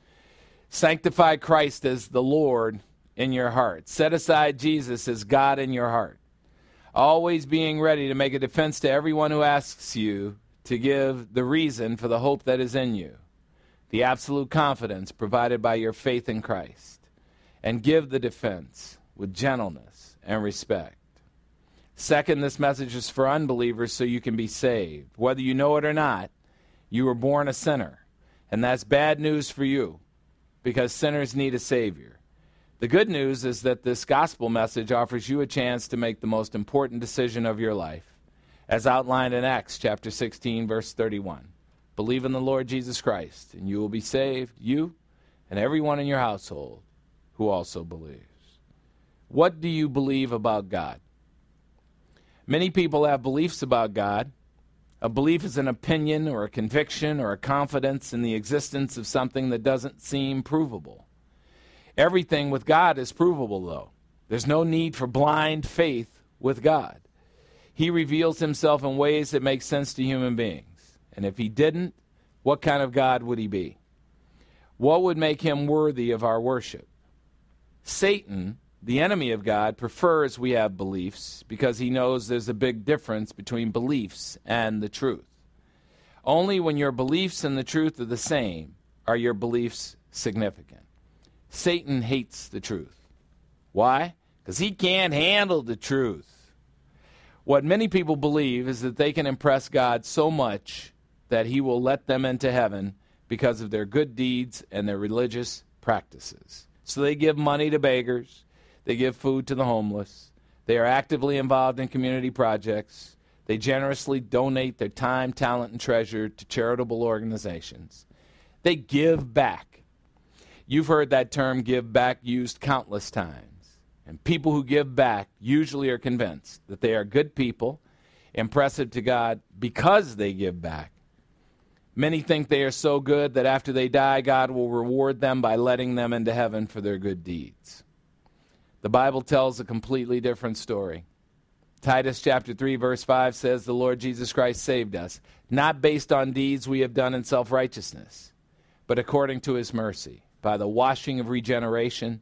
sanctify Christ as the Lord in your heart. Set aside Jesus as God in your heart. Always being ready to make a defense to everyone who asks you to give the reason for the hope that is in you, the absolute confidence provided by your faith in Christ, and give the defense with gentleness and respect. Second, this message is for unbelievers so you can be saved. Whether you know it or not, you were born a sinner, and that's bad news for you because sinners need a Savior. The good news is that this gospel message offers you a chance to make the most important decision of your life, as outlined in Acts chapter 16, verse 31. Believe in the Lord Jesus Christ, and you will be saved, you and everyone in your household who also believes. What do you believe about God? Many people have beliefs about God. A belief is an opinion or a conviction or a confidence in the existence of something that doesn't seem provable. Everything with God is provable, though. There's no need for blind faith with God. He reveals himself in ways that make sense to human beings. And if he didn't, what kind of God would he be? What would make him worthy of our worship? Satan, the enemy of God, prefers we have beliefs because he knows there's a big difference between beliefs and the truth. Only when your beliefs and the truth are the same are your beliefs significant. Satan hates the truth. Why? Because he can't handle the truth. What many people believe is that they can impress God so much that he will let them into heaven because of their good deeds and their religious practices. So they give money to beggars, they give food to the homeless, they are actively involved in community projects, they generously donate their time, talent, and treasure to charitable organizations. They give back. You've heard that term give back used countless times. And people who give back usually are convinced that they are good people, impressive to God because they give back. Many think they are so good that after they die, God will reward them by letting them into heaven for their good deeds. The Bible tells a completely different story. Titus chapter 3 verse 5 says the Lord Jesus Christ saved us, not based on deeds we have done in self-righteousness, but according to his mercy, by the washing of regeneration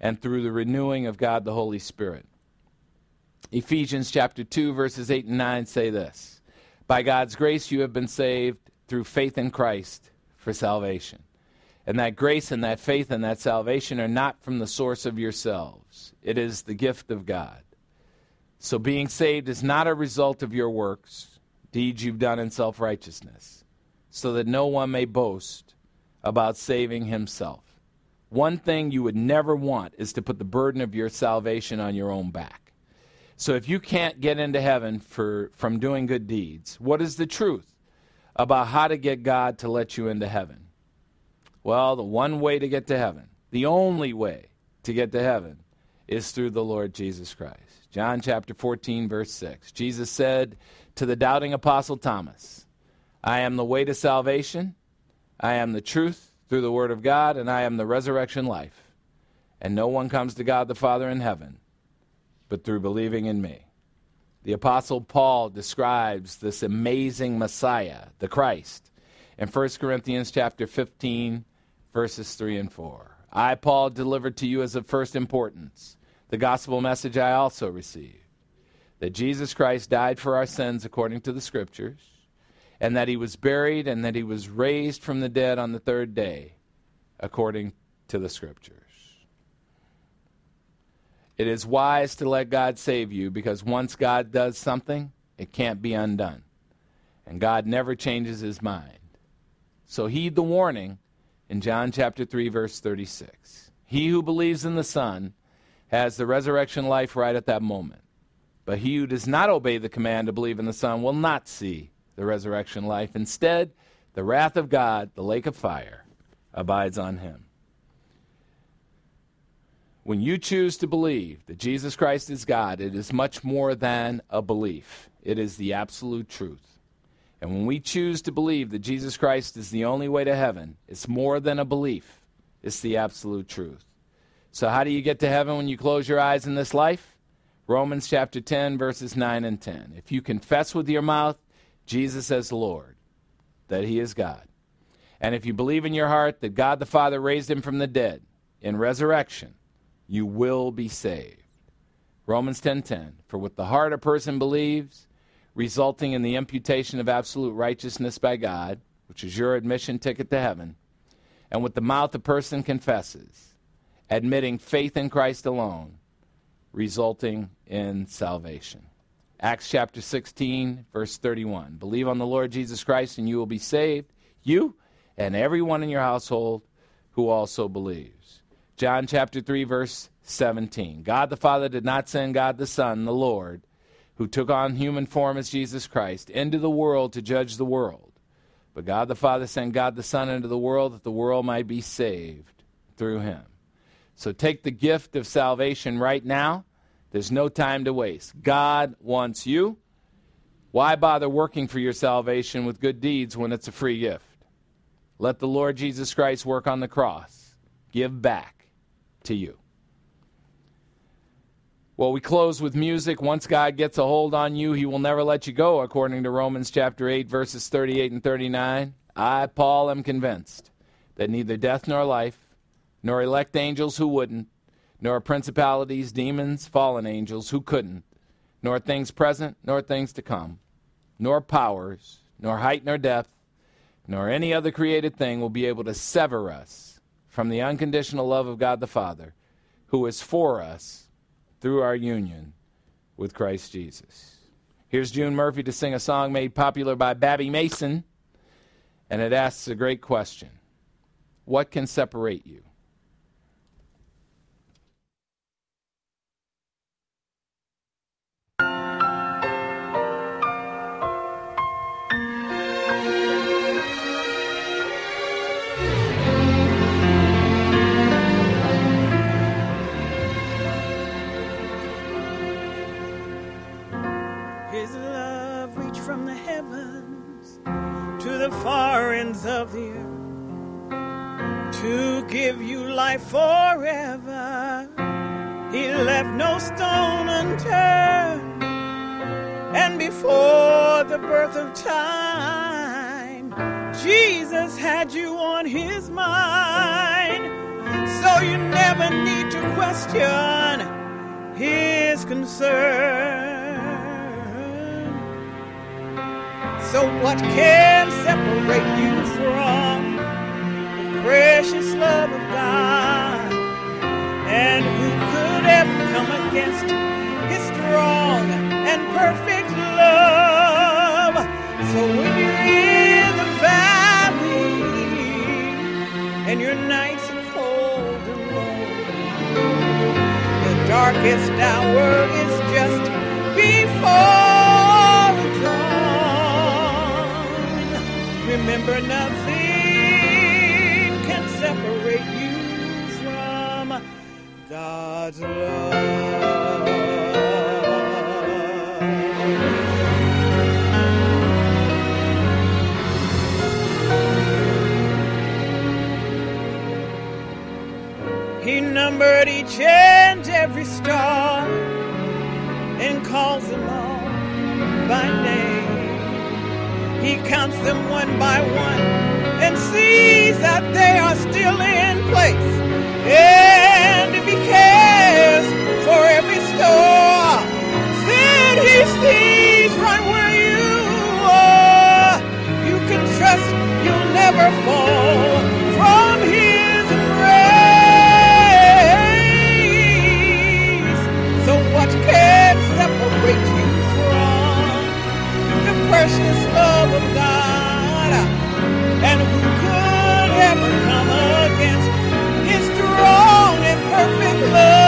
and through the renewing of God the Holy Spirit. Ephesians chapter 2 verses 8 and 9 say this: By God's grace you have been saved through faith in Christ for salvation. And that grace and that faith and that salvation are not from the source of yourselves. It is the gift of God. So being saved is not a result of your works, deeds you've done in self righteousness, so that no one may boast about saving himself. One thing you would never want is to put the burden of your salvation on your own back. So if you can't get into heaven for, from doing good deeds, what is the truth about how to get God to let you into heaven? Well, the one way to get to heaven, the only way to get to heaven, is through the Lord Jesus Christ. John chapter 14, verse 6. Jesus said to the doubting apostle Thomas, I am the way to salvation, I am the truth through the Word of God, and I am the resurrection life. And no one comes to God the Father in heaven but through believing in me. The apostle Paul describes this amazing Messiah, the Christ, in 1 Corinthians chapter 15 verses 3 and 4. I Paul delivered to you as of first importance the gospel message I also received that Jesus Christ died for our sins according to the scriptures and that he was buried and that he was raised from the dead on the third day according to the scriptures. It is wise to let God save you because once God does something, it can't be undone. And God never changes his mind. So heed the warning in John chapter 3 verse 36. He who believes in the Son has the resurrection life right at that moment. But he who does not obey the command to believe in the Son will not see the resurrection life. Instead, the wrath of God, the lake of fire, abides on him. When you choose to believe that Jesus Christ is God, it is much more than a belief, it is the absolute truth. And when we choose to believe that Jesus Christ is the only way to heaven, it's more than a belief, it's the absolute truth. So, how do you get to heaven when you close your eyes in this life? Romans chapter 10, verses 9 and 10. If you confess with your mouth Jesus as Lord, that he is God, and if you believe in your heart that God the Father raised him from the dead in resurrection, you will be saved. Romans 10:10 For with the heart a person believes, resulting in the imputation of absolute righteousness by God, which is your admission ticket to heaven, and with the mouth a person confesses, admitting faith in Christ alone, resulting in salvation. Acts chapter 16, verse 31. Believe on the Lord Jesus Christ and you will be saved, you and everyone in your household who also believes. John chapter 3, verse 17. God the Father did not send God the Son, the Lord, who took on human form as Jesus Christ, into the world to judge the world. But God the Father sent God the Son into the world that the world might be saved through him. So take the gift of salvation right now. There's no time to waste. God wants you. Why bother working for your salvation with good deeds when it's a free gift? Let the Lord Jesus Christ work on the cross. Give back to you. Well, we close with music. Once God gets a hold on you, he will never let you go, according to Romans chapter 8, verses 38 and 39. I, Paul, am convinced that neither death nor life, nor elect angels who wouldn't, nor principalities, demons, fallen angels who couldn't, nor things present, nor things to come, nor powers, nor height nor depth, nor any other created thing will be able to sever us from the unconditional love of God the Father, who is for us through our union with Christ Jesus. Here's June Murphy to sing a song made popular by Babbie Mason, and it asks a great question What can separate you? Of the earth to give you life forever. He left no stone unturned And before the birth of time, Jesus had you on his mind. So you never need to question his concern. So what can separate you from the precious love of God? And who could ever come against his strong and perfect love? So when you're in the valley and your nights are cold and lonely, the darkest hour is just before Remember, nothing can separate you from God's love. He numbered each and every star He counts them one by one and sees that they are still in place. And if he cares for every star, then he sees right where you are. You can trust you'll never fall love of God? And who could ever come against his strong and perfect love?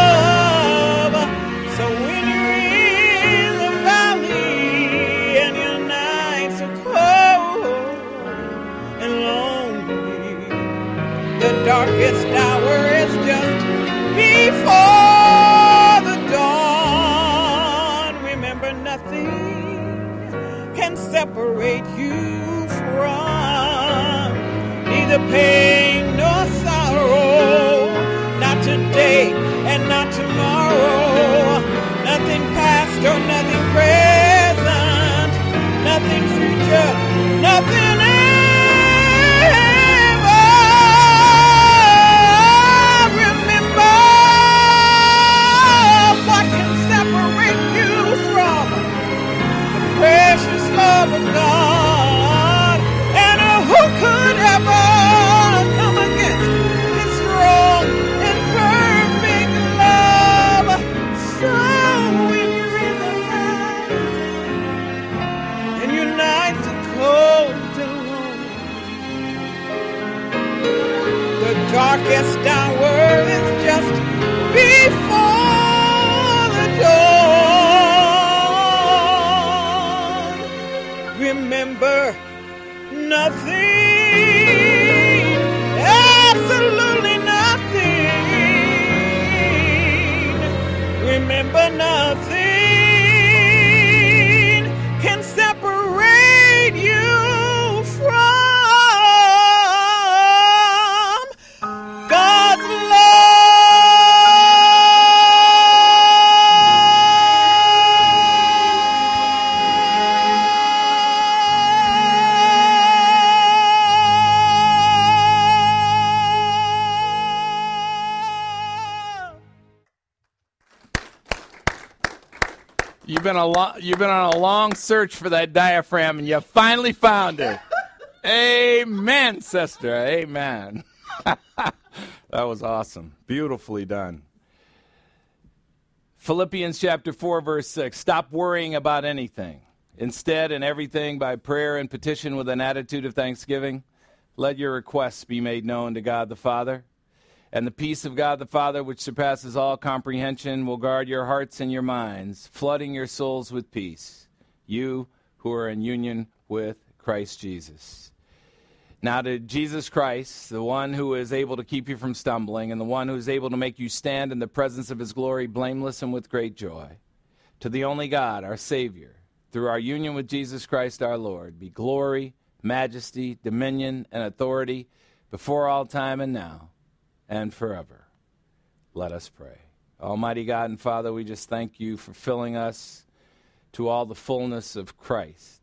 Pain nor sorrow. Not today and not tomorrow. Nothing past or nothing present. Nothing future. Nothing you've been on a long search for that diaphragm, and you finally found it. Amen, sister. Amen. that was awesome. Beautifully done. Philippians chapter 4, verse 6. Stop worrying about anything. Instead, in everything, by prayer and petition with an attitude of thanksgiving, let your requests be made known to God the Father. And the peace of God the Father, which surpasses all comprehension, will guard your hearts and your minds, flooding your souls with peace. You who are in union with Christ Jesus. Now, to Jesus Christ, the one who is able to keep you from stumbling, and the one who is able to make you stand in the presence of his glory blameless and with great joy, to the only God, our Savior, through our union with Jesus Christ our Lord, be glory, majesty, dominion, and authority before all time and now and forever. Let us pray. Almighty God and Father, we just thank you for filling us to all the fullness of Christ.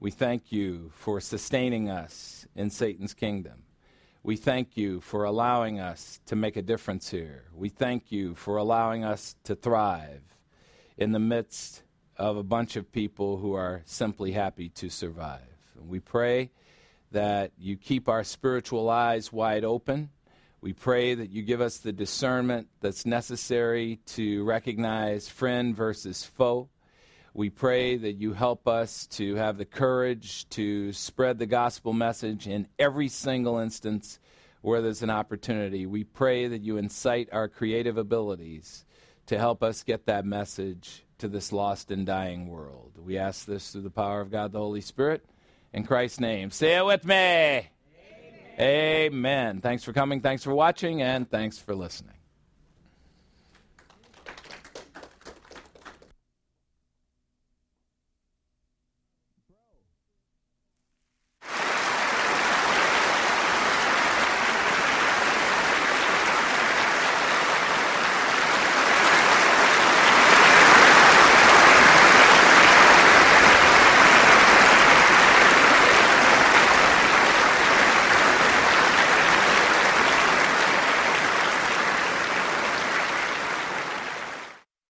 We thank you for sustaining us in Satan's kingdom. We thank you for allowing us to make a difference here. We thank you for allowing us to thrive in the midst of a bunch of people who are simply happy to survive. And we pray that you keep our spiritual eyes wide open. We pray that you give us the discernment that's necessary to recognize friend versus foe. We pray that you help us to have the courage to spread the gospel message in every single instance where there's an opportunity. We pray that you incite our creative abilities to help us get that message to this lost and dying world. We ask this through the power of God the Holy Spirit. In Christ's name. Say it with me. Amen. Thanks for coming. Thanks for watching. And thanks for listening.